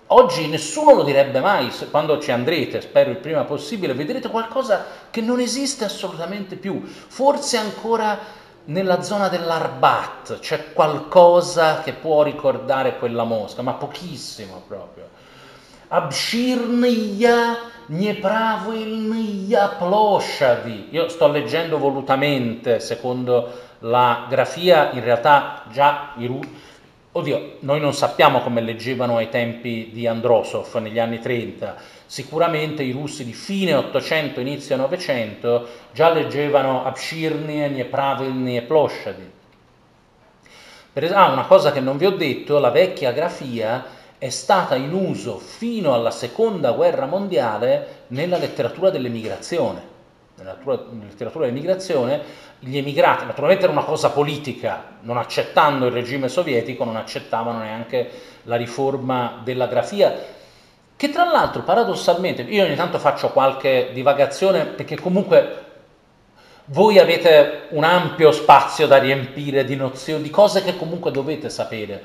oggi nessuno lo direbbe mai, quando ci andrete, spero il prima possibile, vedrete qualcosa che non esiste assolutamente più, forse ancora nella zona dell'Arbat c'è qualcosa che può ricordare quella mosca, ma pochissimo proprio. Abshirniya Nepravilniya Ploshadi. Io sto leggendo volutamente, secondo la grafia, in realtà già i russi Oddio, noi non sappiamo come leggevano ai tempi di Androsov negli anni 30, sicuramente i russi di fine 800, inizio 900 già leggevano Abshirnie, Nepravilny e Ploshadi. Ah, una cosa che non vi ho detto, la vecchia grafia è stata in uso fino alla seconda guerra mondiale nella letteratura dell'emigrazione. Nella letteratura dell'emigrazione gli emigrati, naturalmente era una cosa politica, non accettando il regime sovietico non accettavano neanche la riforma della grafia, che tra l'altro paradossalmente, io ogni tanto faccio qualche divagazione perché comunque voi avete un ampio spazio da riempire di nozioni, di cose che comunque dovete sapere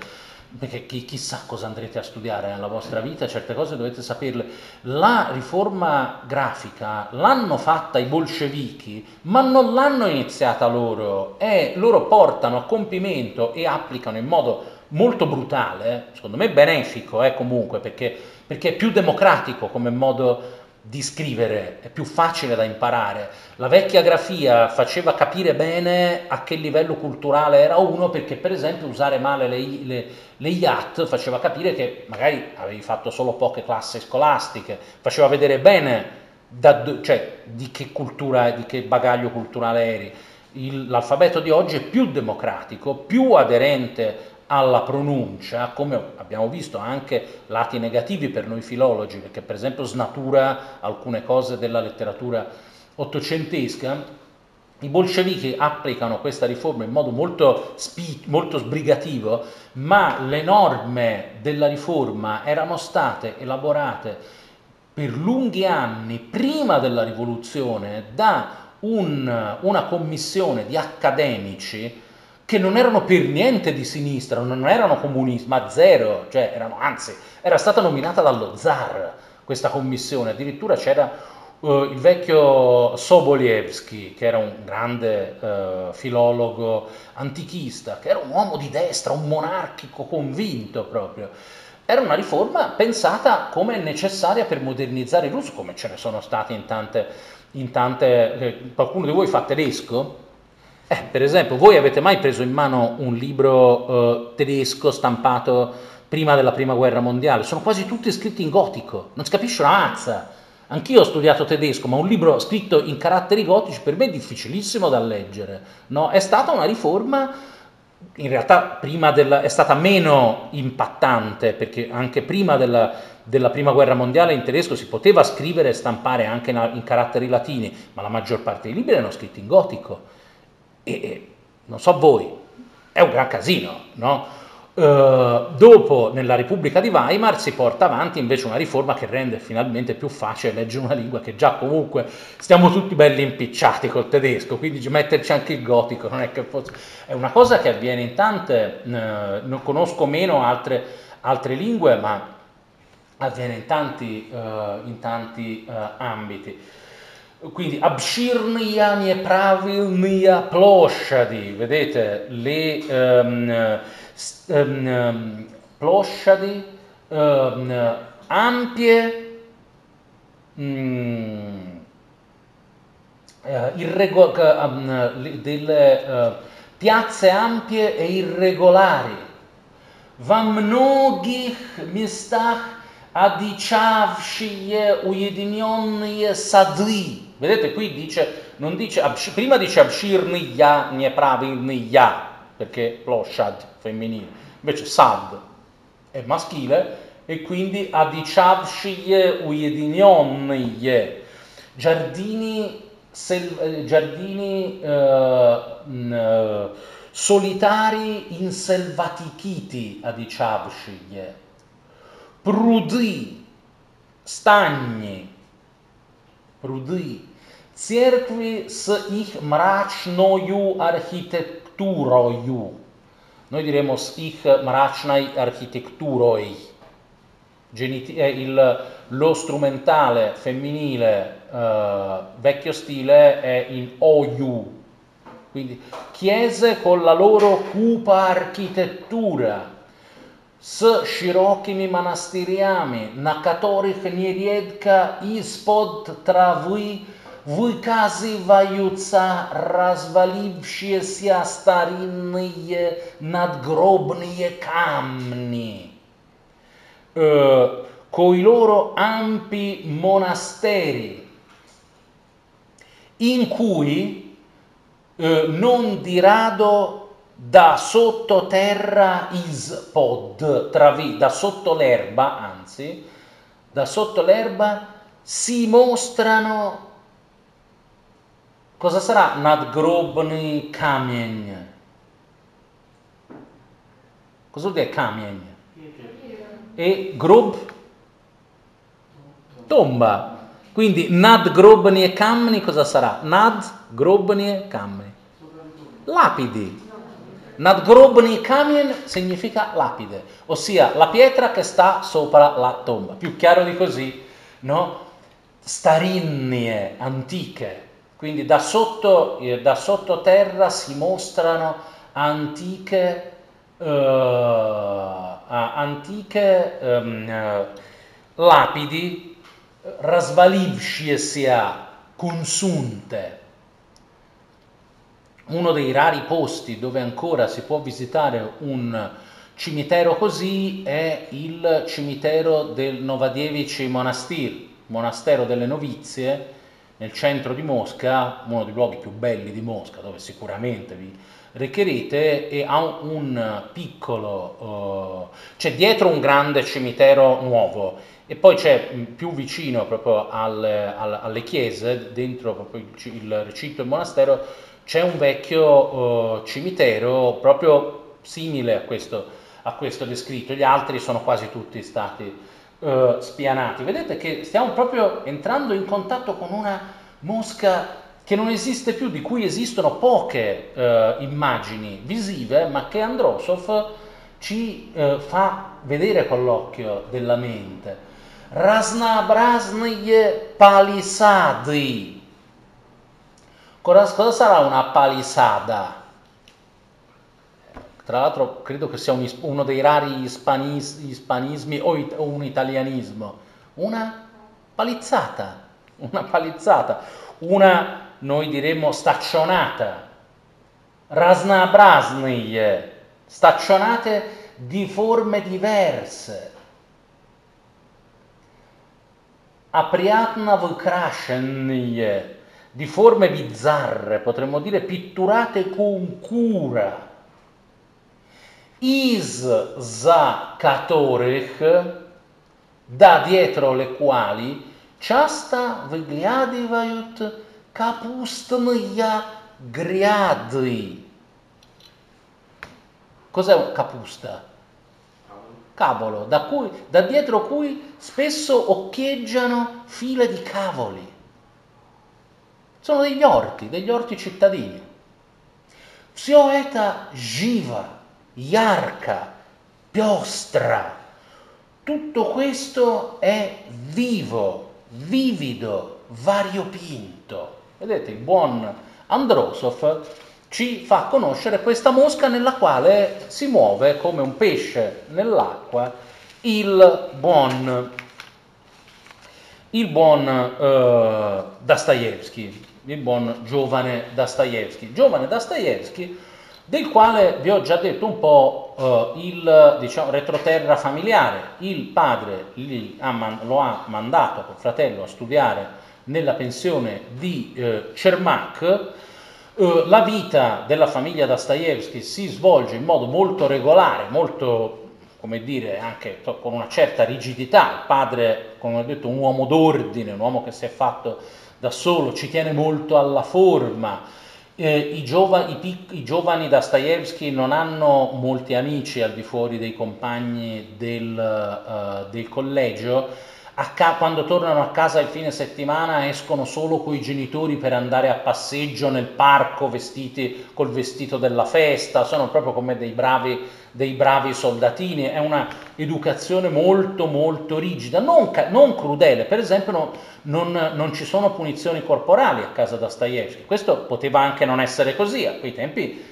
perché chi, chissà cosa andrete a studiare nella vostra vita, certe cose dovete saperle. La riforma grafica l'hanno fatta i bolscevichi, ma non l'hanno iniziata loro e loro portano a compimento e applicano in modo molto brutale, secondo me benefico eh, comunque, perché, perché è più democratico come modo di scrivere, è più facile da imparare. La vecchia grafia faceva capire bene a che livello culturale era uno perché per esempio usare male le, le, le IAT faceva capire che magari avevi fatto solo poche classi scolastiche, faceva vedere bene da, cioè, di che cultura, di che bagaglio culturale eri. Il, l'alfabeto di oggi è più democratico, più aderente alla pronuncia, come abbiamo visto anche lati negativi per noi filologi, perché per esempio snatura alcune cose della letteratura ottocentesca, i bolscevichi applicano questa riforma in modo molto, spi- molto sbrigativo, ma le norme della riforma erano state elaborate per lunghi anni prima della rivoluzione da un, una commissione di accademici che non erano per niente di sinistra, non erano comunisti, ma zero, cioè erano, anzi, era stata nominata dallo zar questa commissione, addirittura c'era uh, il vecchio Sobolevsky, che era un grande uh, filologo antichista, che era un uomo di destra, un monarchico convinto proprio. Era una riforma pensata come necessaria per modernizzare il russo, come ce ne sono state in tante, in tante eh, qualcuno di voi fa tedesco? Eh, per esempio, voi avete mai preso in mano un libro eh, tedesco stampato prima della prima guerra mondiale? Sono quasi tutti scritti in gotico, non si capisce una mazza. Anch'io ho studiato tedesco, ma un libro scritto in caratteri gotici per me è difficilissimo da leggere. No? È stata una riforma, in realtà della, è stata meno impattante, perché anche prima della, della prima guerra mondiale in tedesco si poteva scrivere e stampare anche in, in caratteri latini, ma la maggior parte dei libri erano scritti in gotico. E, non so voi, è un gran casino, no? Uh, dopo, nella Repubblica di Weimar, si porta avanti invece una riforma che rende finalmente più facile leggere una lingua che già comunque stiamo tutti belli impicciati col tedesco, quindi metterci anche il gotico non è che fosse... È una cosa che avviene in tante, uh, non conosco meno altre, altre, lingue, ma avviene in tanti, uh, in tanti ambiti. Quindi abshirnia nepravilnia ploshadi, vedete le um, um, ploshadi um, ampie, um, uh, irrego- um, delle uh, piazze ampie e irregolari. Vamnogich mistach adichavshie ujedinionnie sadli. Vedete qui dice, non dice, prima dice abshirni ya, niepravilni ya, perché ploshad femminile, invece sad è maschile e quindi adichavshie ujedinionnie, giardini sel- eh, giardini eh, eh, solitari inselvatichiti a diciavšije, prudy, stagni, prudy, cerkvi s ich mračnoju architekturoju. Noi diremo s ich mračnai architekturoi. Geniti- eh, il, lo strumentale femminile eh, vecchio stile è in oju, quindi chiese con la loro cupa architettura, s širokimi manastiriami, na katorih neriedka ispod travy выказываются развалившиеся старинные надгробные камни, eh, con i loro ampi monasteri, in cui eh, non di rado da sottoterra ispod, travi, da sotto l'erba, anzi, da sotto l'erba si mostrano Cosa sarà nadgrobny kamień? Cosa vuol dire kamień? E grob? Tomba. Quindi nadgrobny e cosa sarà? Nadgrobny e. Lapidi. Nadgrobny kamien significa lapide, ossia la pietra che sta sopra la tomba. Più chiaro di così, no? Starinnie antiche, quindi da, sotto, eh, da sottoterra si mostrano antiche, eh, antiche ehm, lapidi rasvalivšiesia, consunte. Uno dei rari posti dove ancora si può visitare un cimitero così è il cimitero del Novadievici Monastir, monastero delle novizie, nel centro di Mosca, uno dei luoghi più belli di Mosca, dove sicuramente vi recherete, e ha un piccolo, uh, c'è dietro un grande cimitero nuovo e poi c'è mm, più vicino proprio alle, alle chiese, dentro proprio il, il recinto del monastero, c'è un vecchio uh, cimitero proprio simile a questo, a questo descritto, gli altri sono quasi tutti stati eh, spianati. Vedete che stiamo proprio entrando in contatto con una mosca che non esiste più, di cui esistono poche eh, immagini visive, ma che Androsov ci eh, fa vedere con l'occhio della mente. Разнообразные palisadi. Cosa, cosa sarà una palisada? Tra l'altro credo che sia un, uno dei rari ispanis, ispanismi o, it, o un italianismo. Una palizzata, una palizzata, una noi diremmo staccionata, rasnabrasnije, staccionate di forme diverse. Apriatna vykrashenije, di forme bizzarre, potremmo dire pitturate con cura is za которых, da dietro le quali часто выглядывают капустные гряды. Cos'è capusta? Cavolo, da, cui, da dietro cui spesso occhieggiano file di cavoli. Sono degli orti, degli orti cittadini. Все это живо, Iarca, piostra. Tutto questo è vivo, vivido, variopinto. Vedete, il buon Androsov ci fa conoscere questa mosca nella quale si muove come un pesce nell'acqua il buon, il buon eh, Dostoevsky, il buon giovane Dostoevsky. Giovane Dostoevsky del quale vi ho già detto un po' eh, il diciamo, retroterra familiare. Il padre ha, lo ha mandato col fratello a studiare nella pensione di eh, Cermak. Eh, la vita della famiglia Dostoevsky si svolge in modo molto regolare, molto, come dire, anche con una certa rigidità. Il padre, come ho detto, un uomo d'ordine, un uomo che si è fatto da solo, ci tiene molto alla forma. Eh, i, giova, i, pic, I giovani Dostoevsky non hanno molti amici al di fuori dei compagni del, uh, del collegio, ca- quando tornano a casa il fine settimana escono solo con i genitori per andare a passeggio nel parco vestiti col vestito della festa, sono proprio come dei bravi, dei bravi soldatini, è una educazione molto molto rigida, non, non crudele, per esempio no, non, non, ci sono punizioni corporali a casa Dostoevsky, questo poteva anche non essere così, a quei tempi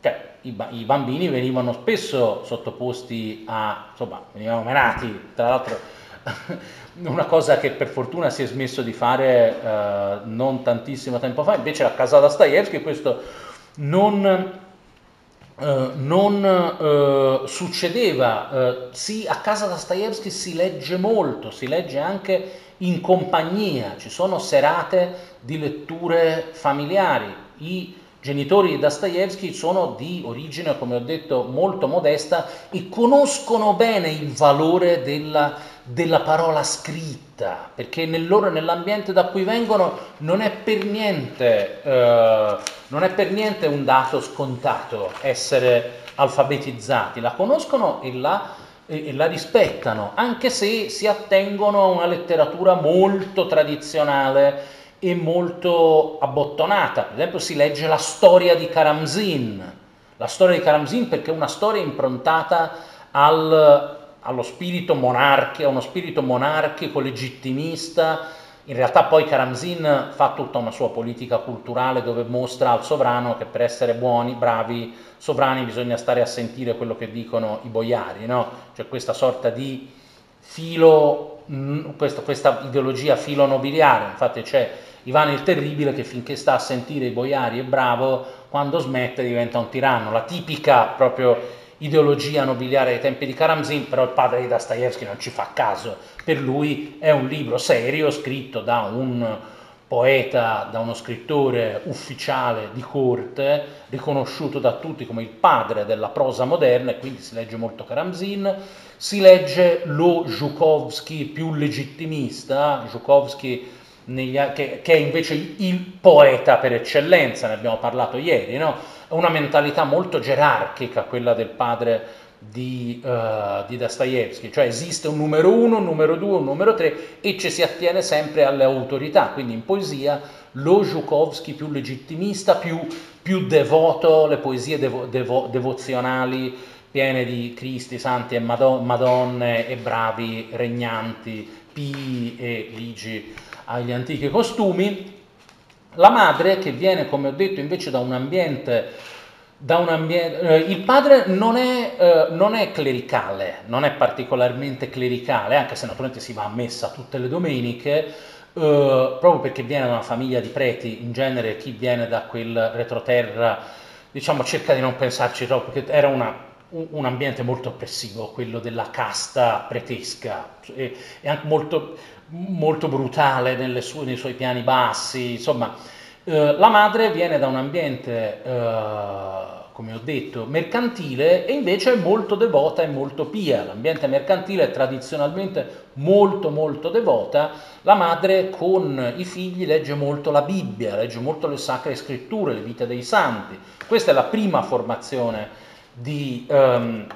cioè, i, i, bambini venivano spesso sottoposti a, insomma, venivano menati, tra l'altro una cosa che per fortuna si è smesso di fare eh, non tantissimo tempo fa, invece a casa Dostoevsky questo non, eh, non eh, succedeva. Eh, sì, a casa Dostoevsky si legge molto, si legge anche in compagnia, ci sono serate di letture familiari. I genitori di Dostoevsky sono di origine, come ho detto, molto modesta e conoscono bene il valore della della parola scritta, perché nel loro, nell'ambiente da cui vengono non è, per niente, eh, non è per niente un dato scontato essere alfabetizzati, la conoscono e la, e la rispettano, anche se si attengono a una letteratura molto tradizionale e molto abbottonata. Per esempio si legge la storia di Karamzin, la storia di Karamzin perché è una storia improntata al allo spirito monarchico, uno spirito monarchico, legittimista. In realtà poi Karamzin fa tutta una sua politica culturale dove mostra al sovrano che per essere buoni, bravi sovrani bisogna stare a sentire quello che dicono i boiari, no? C'è questa sorta di filo, questa, questa ideologia filo nobiliare, infatti c'è Ivano il Terribile che finché sta a sentire i boiari è bravo, quando smette diventa un tiranno, la tipica proprio ideologia nobiliare ai tempi di Karamzin, però il padre di Dostoevsky non ci fa caso, per lui è un libro serio scritto da un poeta, da uno scrittore ufficiale di corte, riconosciuto da tutti come il padre della prosa moderna, e quindi si legge molto Karamzin, si legge lo Zhukovsky più legittimista, Zhukovsky negli, che, che, è invece il poeta per eccellenza, ne abbiamo parlato ieri, no? Una mentalità molto gerarchica quella del padre di, uh, di Dostoevsky, cioè esiste un numero uno, un numero due, un numero tre e ci si attiene sempre alle autorità, quindi in poesia lo Zhukovsky più legittimista, più, più devoto, le poesie devo, devo, devozionali piene di Cristi, santi e madonne e bravi regnanti, pii e ligi agli antichi costumi, la madre che viene, come ho detto, invece da un ambiente, da un ambiente eh, il padre non è, eh, non è, clericale, non è particolarmente clericale, anche se naturalmente si va a messa tutte le domeniche, eh, proprio perché viene da una famiglia di preti, in genere chi viene da quel retroterra, diciamo, cerca di non pensarci troppo, perché era una, un, un, ambiente molto oppressivo, quello della casta pretesca, e, e anche molto molto brutale sue, nei suoi piani bassi, insomma, eh, la madre viene da un ambiente, eh, come ho detto, mercantile e invece è molto devota e molto pia. L'ambiente mercantile è tradizionalmente molto molto devota, la madre con i figli legge molto la Bibbia, legge molto le sacre scritture, le vite dei santi. Questa è la prima formazione di... Um,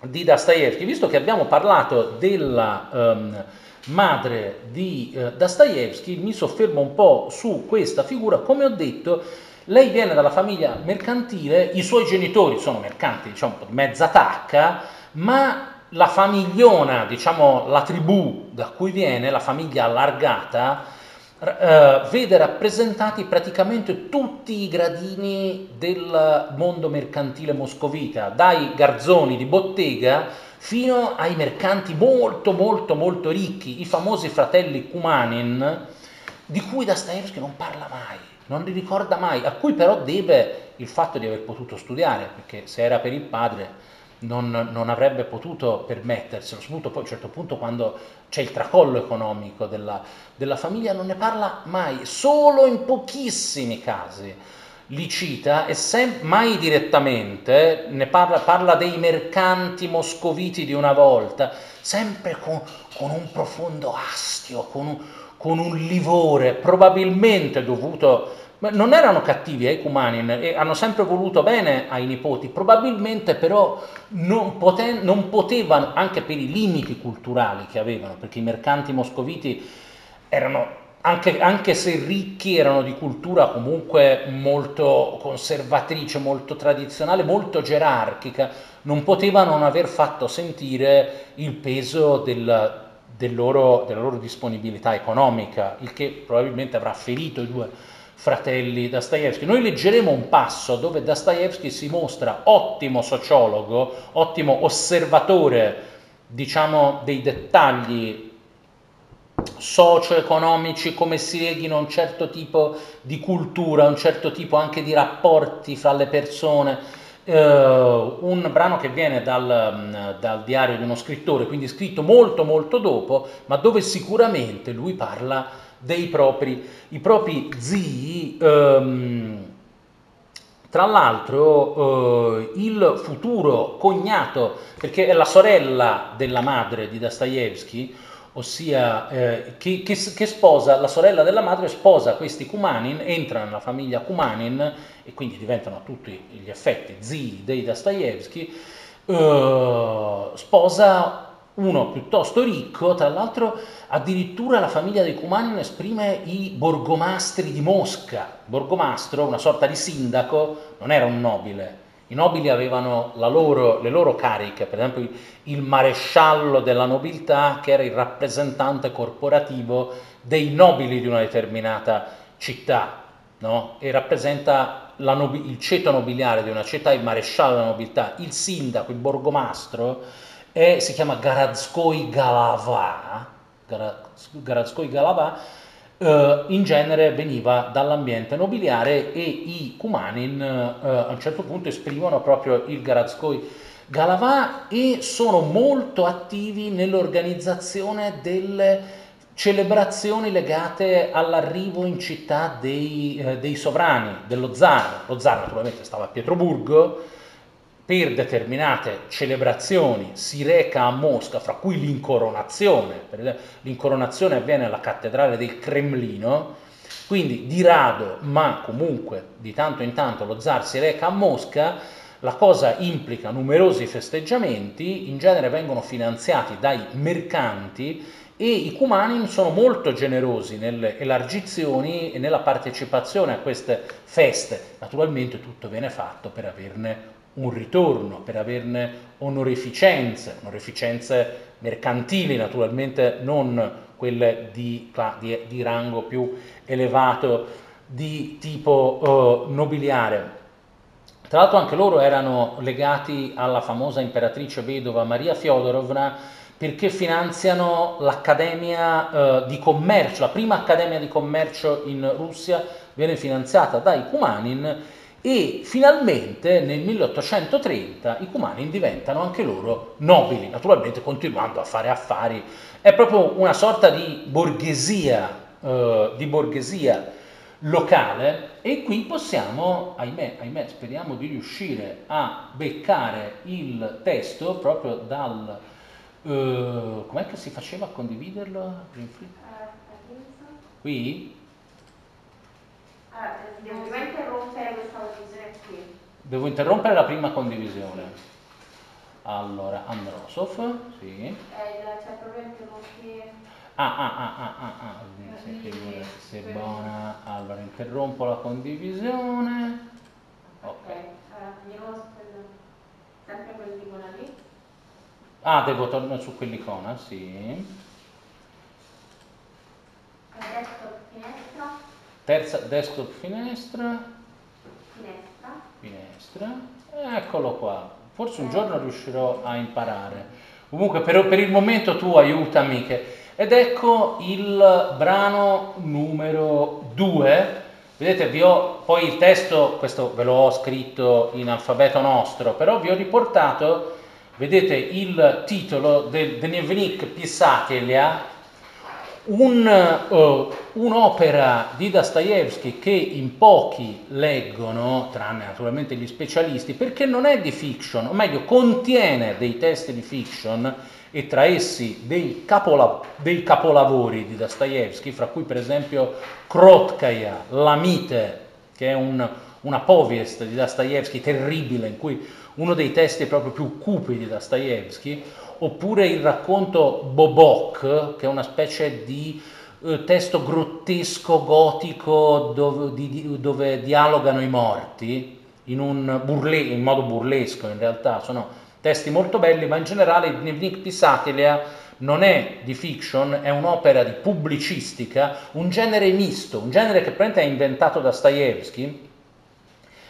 di Dostoevsky, visto che abbiamo parlato della um, madre di eh, Dostoevsky, mi soffermo un po' su questa figura. Come ho detto, lei viene dalla famiglia mercantile, i suoi genitori sono mercanti, diciamo mezza tacca, ma la famigliona, diciamo la tribù da cui viene, la famiglia allargata, Uh, vede rappresentati praticamente tutti i gradini del mondo mercantile moscovita, dai garzoni di bottega fino ai mercanti molto molto molto ricchi, i famosi fratelli Kumanin, di cui Dostoevsky non parla mai, non li ricorda mai, a cui però deve il fatto di aver potuto studiare, perché se era per il padre non, non avrebbe potuto permetterselo, soprattutto poi a un certo punto quando c'è il tracollo economico della, della famiglia non ne parla mai, solo in pochissimi casi li cita e sem- mai direttamente, ne parla, parla, dei mercanti moscoviti di una volta, sempre con, con un profondo astio, con un, con un livore probabilmente dovuto ma non erano cattivi ai Kumanin e hanno sempre voluto bene ai nipoti, probabilmente però non, poten- non, potevano, anche per i limiti culturali che avevano, perché i mercanti moscoviti erano, anche, anche se ricchi, erano di cultura comunque molto conservatrice, molto tradizionale, molto gerarchica, non potevano non aver fatto sentire il peso del, del loro, della loro disponibilità economica, il che probabilmente avrà ferito i due fratelli Dostoevsky. Noi leggeremo un passo dove Dostoevsky si mostra ottimo sociologo, ottimo osservatore, diciamo, dei dettagli socio-economici, come si leghino un certo tipo di cultura, un certo tipo anche di rapporti fra le persone. Uh, un brano che viene dal, dal, diario di uno scrittore, quindi scritto molto molto dopo, ma dove sicuramente lui parla dei propri, i propri zii. Ehm, tra l'altro eh, il futuro cognato, perché è la sorella della madre di Dostoevsky, ossia eh, che, che, che, sposa, la sorella della madre sposa questi Kumanin, entra nella famiglia Kumanin e quindi diventano a tutti gli effetti zii dei Dostoevsky, eh, sposa uno piuttosto ricco, tra l'altro addirittura la famiglia dei Kumanin esprime i borgomastri di Mosca. Borgomastro, una sorta di sindaco, non era un nobile. I nobili avevano loro, le loro cariche, per esempio il maresciallo della nobiltà che era il rappresentante corporativo dei nobili di una determinata città no? e rappresenta nobi- il ceto nobiliare di una città, il maresciallo della nobiltà, il sindaco, il borgomastro e si chiama Garadskoi Galava, Garadskoi Galava, eh, in genere veniva dall'ambiente nobiliare e i Kumanin eh, a un certo punto esprimono proprio il Garadskoi Galava e sono molto attivi nell'organizzazione delle celebrazioni legate all'arrivo in città dei, eh, dei sovrani, dello zar. Lo zar naturalmente stava a Pietroburgo, per determinate celebrazioni si reca a Mosca, fra cui l'incoronazione, l'incoronazione avviene alla cattedrale del Cremlino, quindi di rado, ma comunque di tanto in tanto lo zar si reca a Mosca, la cosa implica numerosi festeggiamenti, in genere vengono finanziati dai mercanti e i Kumanin sono molto generosi nelle elargizioni e nella partecipazione a queste feste. Naturalmente tutto viene fatto per averne un ritorno, per averne onorificenze, onorificenze mercantili naturalmente, non quelle di, di, di rango più elevato, di tipo uh, nobiliare. Tra l'altro anche loro erano legati alla famosa imperatrice vedova Maria Fyodorovna perché finanziano l'Accademia uh, di Commercio, la prima Accademia di Commercio in Russia viene finanziata dai Kumanin e finalmente nel 1830 i Cumanin diventano anche loro nobili, naturalmente continuando a fare affari. È proprio una sorta di borghesia, eh, di borghesia locale e qui possiamo, ahimè, ahimè, speriamo di riuscire a beccare il testo proprio dal... Eh, com'è che si faceva a condividerlo? Qui?
Ah, devo interrompere questa condivisione qui.
Devo interrompere la prima condivisione. Allora, Androsov, sì.
Eh, c'è proprio interrompi.
Ah, ah, ah, ah, ah, ah. Se, se buona. Allora, interrompo la condivisione.
Ok. Allora, andiamo sempre quell'icona lì.
Ah, devo tornare su quell'icona, sì.
Adesso finestra
terza desktop finestra,
finestra,
finestra, eccolo qua, forse un giorno riuscirò a imparare. Comunque per, per il momento tu aiutami che... ed ecco il brano numero 2. Vedete, vi ho poi il testo, questo ve l'ho scritto in alfabeto nostro, però vi ho riportato, vedete, il titolo del Dnevnik Pisatelia, un, uh, un'opera di Dostoevsky che in pochi leggono, tranne naturalmente gli specialisti, perché non è di fiction, o meglio contiene dei testi di fiction e tra essi dei, capola- dei capolavori di Dostoevsky, fra cui per esempio Krotkaya, La mite, che è un, una povest di Dostoevsky terribile, in cui uno dei testi proprio più cupi di Dostoevsky, oppure il racconto Bobok, che è una specie di eh, testo grottesco gotico dove, di, dove, dialogano i morti in, burle, in, modo burlesco in realtà, sono testi molto belli, ma in generale Dnevnik Pisatelia non è di fiction, è un'opera di pubblicistica, un genere misto, un genere che praticamente è inventato da Stajewski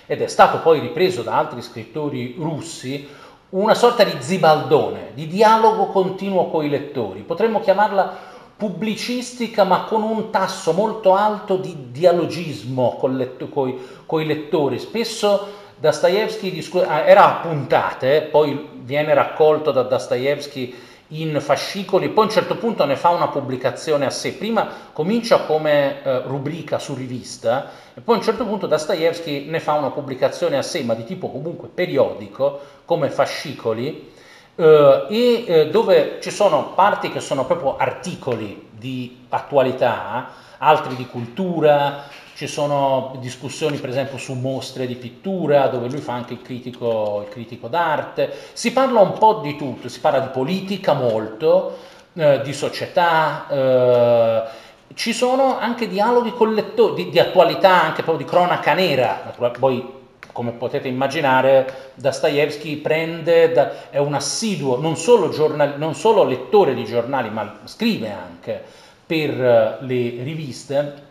ed è stato poi ripreso da altri scrittori russi, una sorta di zibaldone, di dialogo continuo con i lettori. Potremmo chiamarla pubblicistica ma con un tasso molto alto di dialogismo con, letto, coi, coi lettori. Spesso Dostoevsky discu- ah, era a puntate, poi viene raccolto da Dostoevsky in fascicoli, poi a un certo punto ne fa una pubblicazione a sé. Prima comincia come eh, rubrica su rivista e poi a un certo punto Dostoevsky ne fa una pubblicazione a sé, ma di tipo comunque periodico, come fascicoli, eh, e eh, dove ci sono parti che sono proprio articoli di attualità, altri di cultura, ci sono discussioni per esempio su mostre di pittura dove lui fa anche il critico, il critico d'arte, si parla un po' di tutto, si parla di politica molto, eh, di società, eh, ci sono anche dialoghi con di, di, attualità, anche proprio di cronaca nera, poi come potete immaginare Dostoevsky prende, da, è un assiduo, non solo, giornal, non solo lettore di giornali, ma scrive anche per eh, le riviste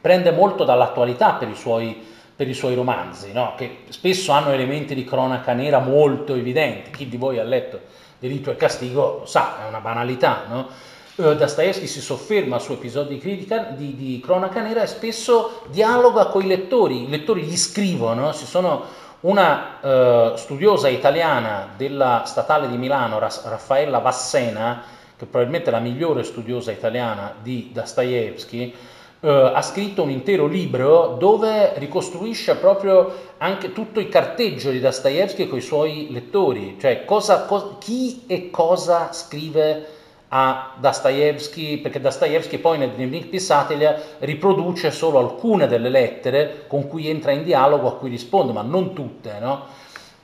prende molto dall'attualità per i suoi, per i suoi romanzi, no? che spesso hanno elementi di cronaca nera molto evidenti. Chi di voi ha letto Delitto e Castigo lo sa, è una banalità. No? Uh, Dostoevsky si sofferma su episodi di, critica, di, di, cronaca nera e spesso dialoga con i lettori, i lettori gli scrivono, ci sono una uh, studiosa italiana della Statale di Milano, Raffaella Vassena, che probabilmente è la migliore studiosa italiana di Dostoevsky, Uh, ha scritto un intero libro dove ricostruisce proprio anche tutto il carteggio di Dostoevsky con i suoi lettori, cioè cosa, co- chi e cosa scrive a Dostoevsky, perché Dostoevsky poi nel Dnevnik Pisatelia riproduce solo alcune delle lettere con cui entra in dialogo, a cui risponde, ma non tutte, no?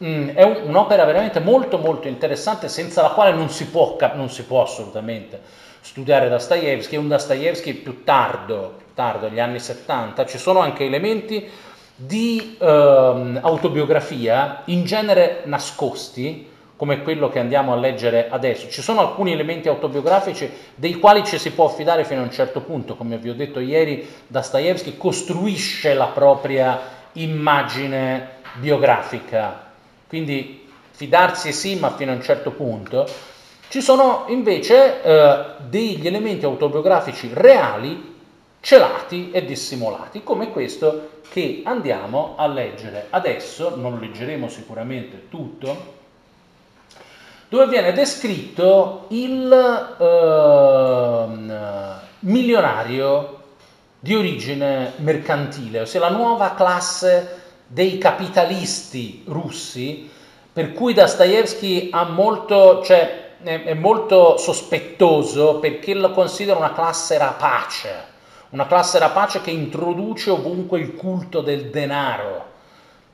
mm, è un, un'opera veramente molto molto interessante senza la quale non si può, non si può assolutamente studiare Dostoevsky, è un Dostoevsky più tardo, tardo, negli anni 70, ci sono anche elementi di ehm, autobiografia, in genere nascosti, come quello che andiamo a leggere adesso. Ci sono alcuni elementi autobiografici dei quali ci si può affidare fino a un certo punto, come vi ho detto ieri, Dostoevsky costruisce la propria immagine biografica, quindi fidarsi sì, ma fino a un certo punto. Ci sono invece eh, degli elementi autobiografici reali, celati e dissimulati, come questo che andiamo a leggere adesso, non leggeremo sicuramente tutto, dove viene descritto il eh, milionario di origine mercantile, ossia la nuova classe dei capitalisti russi, per cui Dostoevsky cioè, è molto sospettoso perché lo considera una classe rapace, una classe rapace che introduce ovunque il culto del denaro,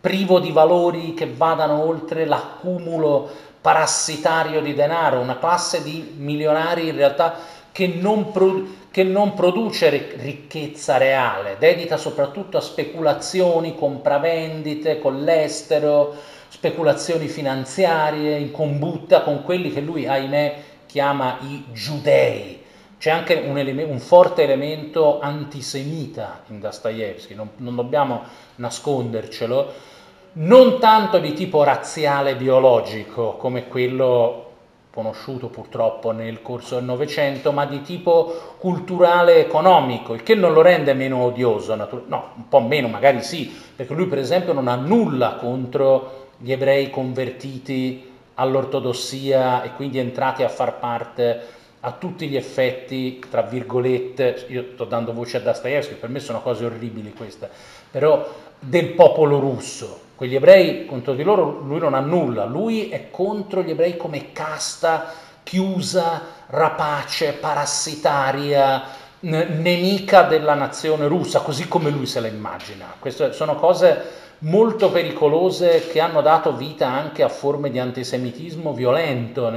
privo di valori che vadano oltre l'accumulo parassitario di denaro, una classe di milionari in realtà che non, pro- che non produce ricchezza reale, dedita soprattutto a speculazioni, compravendite con l'estero, speculazioni finanziarie in combutta con quelli che lui, ahimè, chiama i giudei. C'è anche un, ele- un forte elemento antisemita in Dostoevsky, non, non dobbiamo nascondercelo, non tanto di tipo razziale biologico come quello conosciuto purtroppo nel corso del Novecento, ma di tipo culturale economico, il che non lo rende meno odioso, natur- no, un po' meno magari sì, perché lui per esempio non ha nulla contro gli ebrei convertiti all'ortodossia e quindi entrati a far parte a tutti gli effetti, tra virgolette, io sto dando voce a Dostoevsky, per me sono cose orribili queste, però del popolo russo. Quegli ebrei contro di loro lui non ha nulla, lui è contro gli ebrei come casta chiusa, rapace, parassitaria, nemica della nazione russa, così come lui se la immagina. Queste sono cose molto pericolose che hanno dato vita anche a forme di antisemitismo violento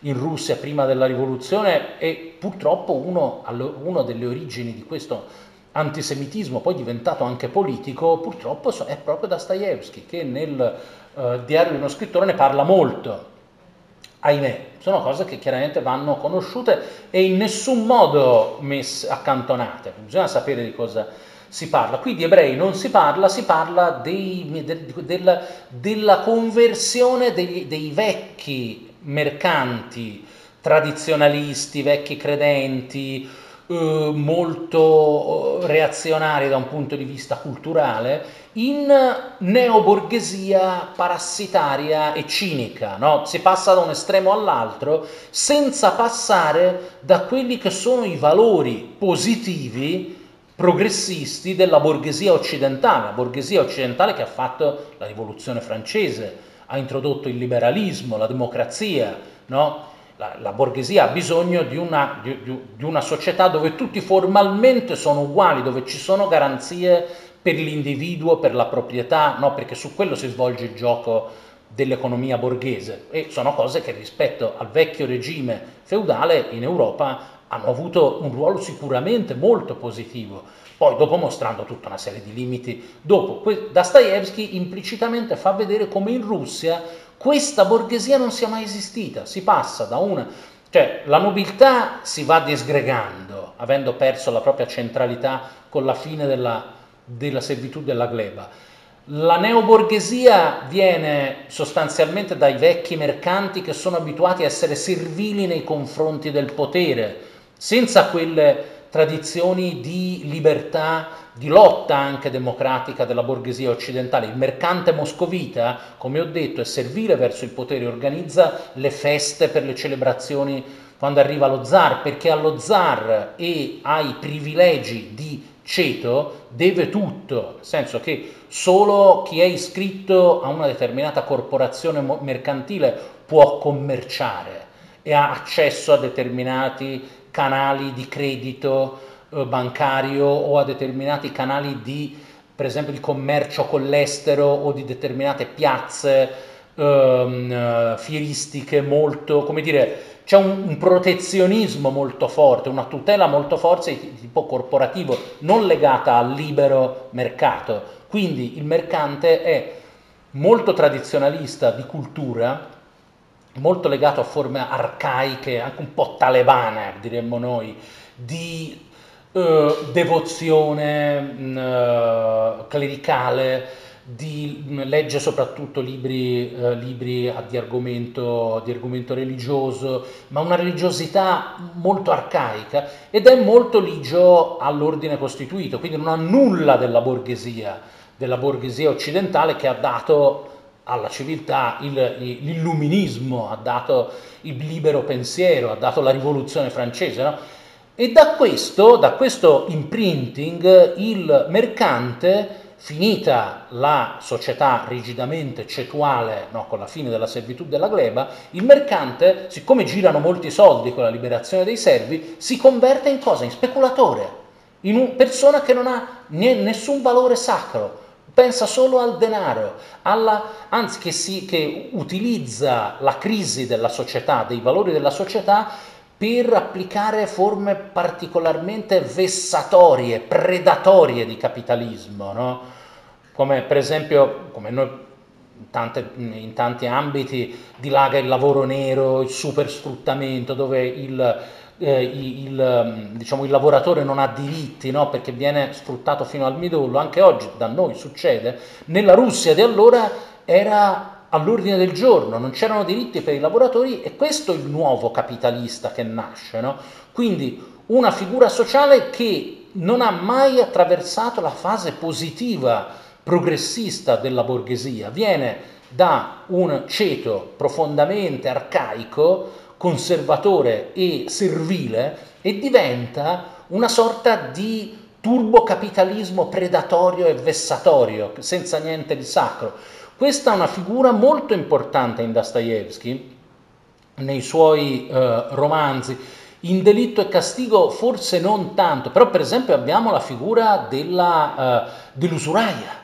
in Russia prima della rivoluzione e purtroppo uno, uno delle origini di questo antisemitismo, poi diventato anche politico, purtroppo è proprio Dostoevsky che nel uh, diario di uno scrittore ne parla molto. Ahimè, sono cose che chiaramente vanno conosciute e in nessun modo messe, accantonate, bisogna sapere di cosa si parla. Qui di ebrei non si parla, si parla dei, del, del, della conversione dei, dei vecchi mercanti tradizionalisti, vecchi credenti, eh, molto reazionari da un punto di vista culturale, in neoborghesia parassitaria e cinica. No? Si passa da un estremo all'altro senza passare da quelli che sono i valori positivi progressisti della borghesia occidentale, la borghesia occidentale che ha fatto la rivoluzione francese, ha introdotto il liberalismo, la democrazia, no? la, la, borghesia ha bisogno di una, di, di una, società dove tutti formalmente sono uguali, dove ci sono garanzie per l'individuo, per la proprietà, no? perché su quello si svolge il gioco dell'economia borghese e sono cose che rispetto al vecchio regime feudale in Europa hanno avuto un ruolo sicuramente molto positivo, poi dopo mostrando tutta una serie di limiti. Dopo, Dostoevsky implicitamente fa vedere come in Russia questa borghesia non sia mai esistita, si passa da una... cioè la nobiltà si va disgregando, avendo perso la propria centralità con la fine della, della servitù della gleba. La neoborghesia viene sostanzialmente dai vecchi mercanti che sono abituati a essere servili nei confronti del potere, senza quelle tradizioni di libertà, di lotta anche democratica della borghesia occidentale. Il mercante moscovita, come ho detto, è servile verso il potere, organizza le feste per le celebrazioni quando arriva lo zar, perché allo zar e ai privilegi di ceto deve tutto, nel senso che solo chi è iscritto a una determinata corporazione mercantile può commerciare e ha accesso a determinati canali di credito eh, bancario o a determinati canali di, per esempio, di commercio con l'estero o di determinate piazze ehm, eh, fieristiche molto, come dire, c'è un, un, protezionismo molto forte, una tutela molto forte di tipo corporativo, non legata al libero mercato. Quindi il mercante è molto tradizionalista di cultura, molto legato a forme arcaiche, anche un po' talebane, diremmo noi, di eh, devozione mh, mm, clericale, di, mm, legge soprattutto libri, eh, libri di, argomento, di argomento religioso, ma una religiosità molto arcaica ed è molto ligio all'ordine costituito, quindi non ha nulla della borghesia, della borghesia occidentale che ha dato alla civiltà il, l'illuminismo, ha dato il libero pensiero, ha dato la rivoluzione francese. No? E da questo, da questo imprinting il mercante, finita la società rigidamente cetuale no, con la fine della servitù della gleba, il mercante, siccome girano molti soldi con la liberazione dei servi, si converte in cosa? In speculatore, in una persona che non ha nessun valore sacro, pensa solo al denaro, alla, anzi che, si, che utilizza la crisi della società, dei valori della società, per applicare forme particolarmente vessatorie, predatorie di capitalismo, no? come per esempio, come noi tante, in tanti ambiti dilaga il lavoro nero, il supersfruttamento, dove il, eh, il, mm, diciamo, il, lavoratore non ha diritti no? perché viene sfruttato fino al midollo, anche oggi da noi succede, nella Russia di allora era all'ordine del giorno, non c'erano diritti per i lavoratori e questo è il nuovo capitalista che nasce. No? Quindi una figura sociale che non ha mai attraversato la fase positiva, progressista della borghesia, viene da un ceto profondamente arcaico conservatore e servile e diventa una sorta di turbocapitalismo predatorio e vessatorio, senza niente di sacro. Questa è una figura molto importante in Dostoevsky, nei suoi eh, romanzi. In Delitto e Castigo forse non tanto, però per esempio abbiamo la figura della, eh, dell'usuraia,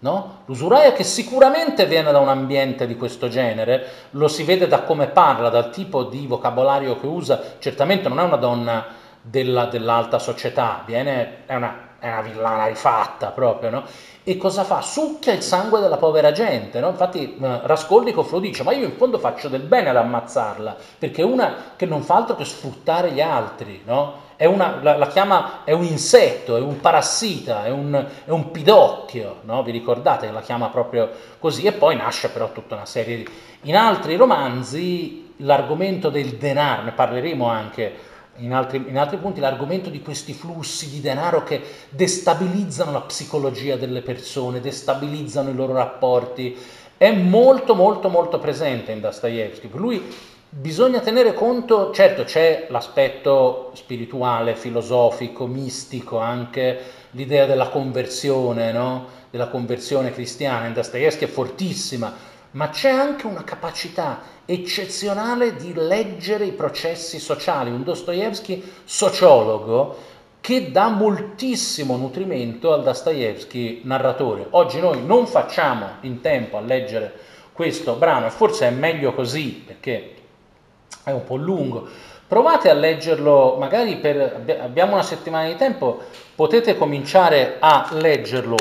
no? L'usuraia che sicuramente viene da un ambiente di questo genere, lo si vede da come parla, dal tipo di vocabolario che usa, certamente non è una donna della, dell'alta società, viene, è una è una villana rifatta proprio, no? E cosa fa? Succhia il sangue della povera gente, no? Infatti eh, Raskolnikov lo dice, ma io in fondo faccio del bene ad ammazzarla, perché è una che non fa altro che sfruttare gli altri, no? È una, la, la, chiama, è un insetto, è un parassita, è un, è un pidocchio, no? Vi ricordate che la chiama proprio così? E poi nasce però tutta una serie di... In altri romanzi l'argomento del denaro, ne parleremo anche in altri, in altri, punti l'argomento di questi flussi di denaro che destabilizzano la psicologia delle persone, destabilizzano i loro rapporti, è molto molto molto presente in Dostoevsky. Lui bisogna tenere conto, certo c'è l'aspetto spirituale, filosofico, mistico, anche l'idea della conversione, no? della conversione cristiana, in Dostoevsky è fortissima, ma c'è anche una capacità eccezionale di leggere i processi sociali, un Dostoevsky sociologo che dà moltissimo nutrimento al Dostoevsky narratore. Oggi noi non facciamo in tempo a leggere questo brano e forse è meglio così perché è un po' lungo. Provate a leggerlo, magari per, abbiamo una settimana di tempo, potete cominciare a leggerlo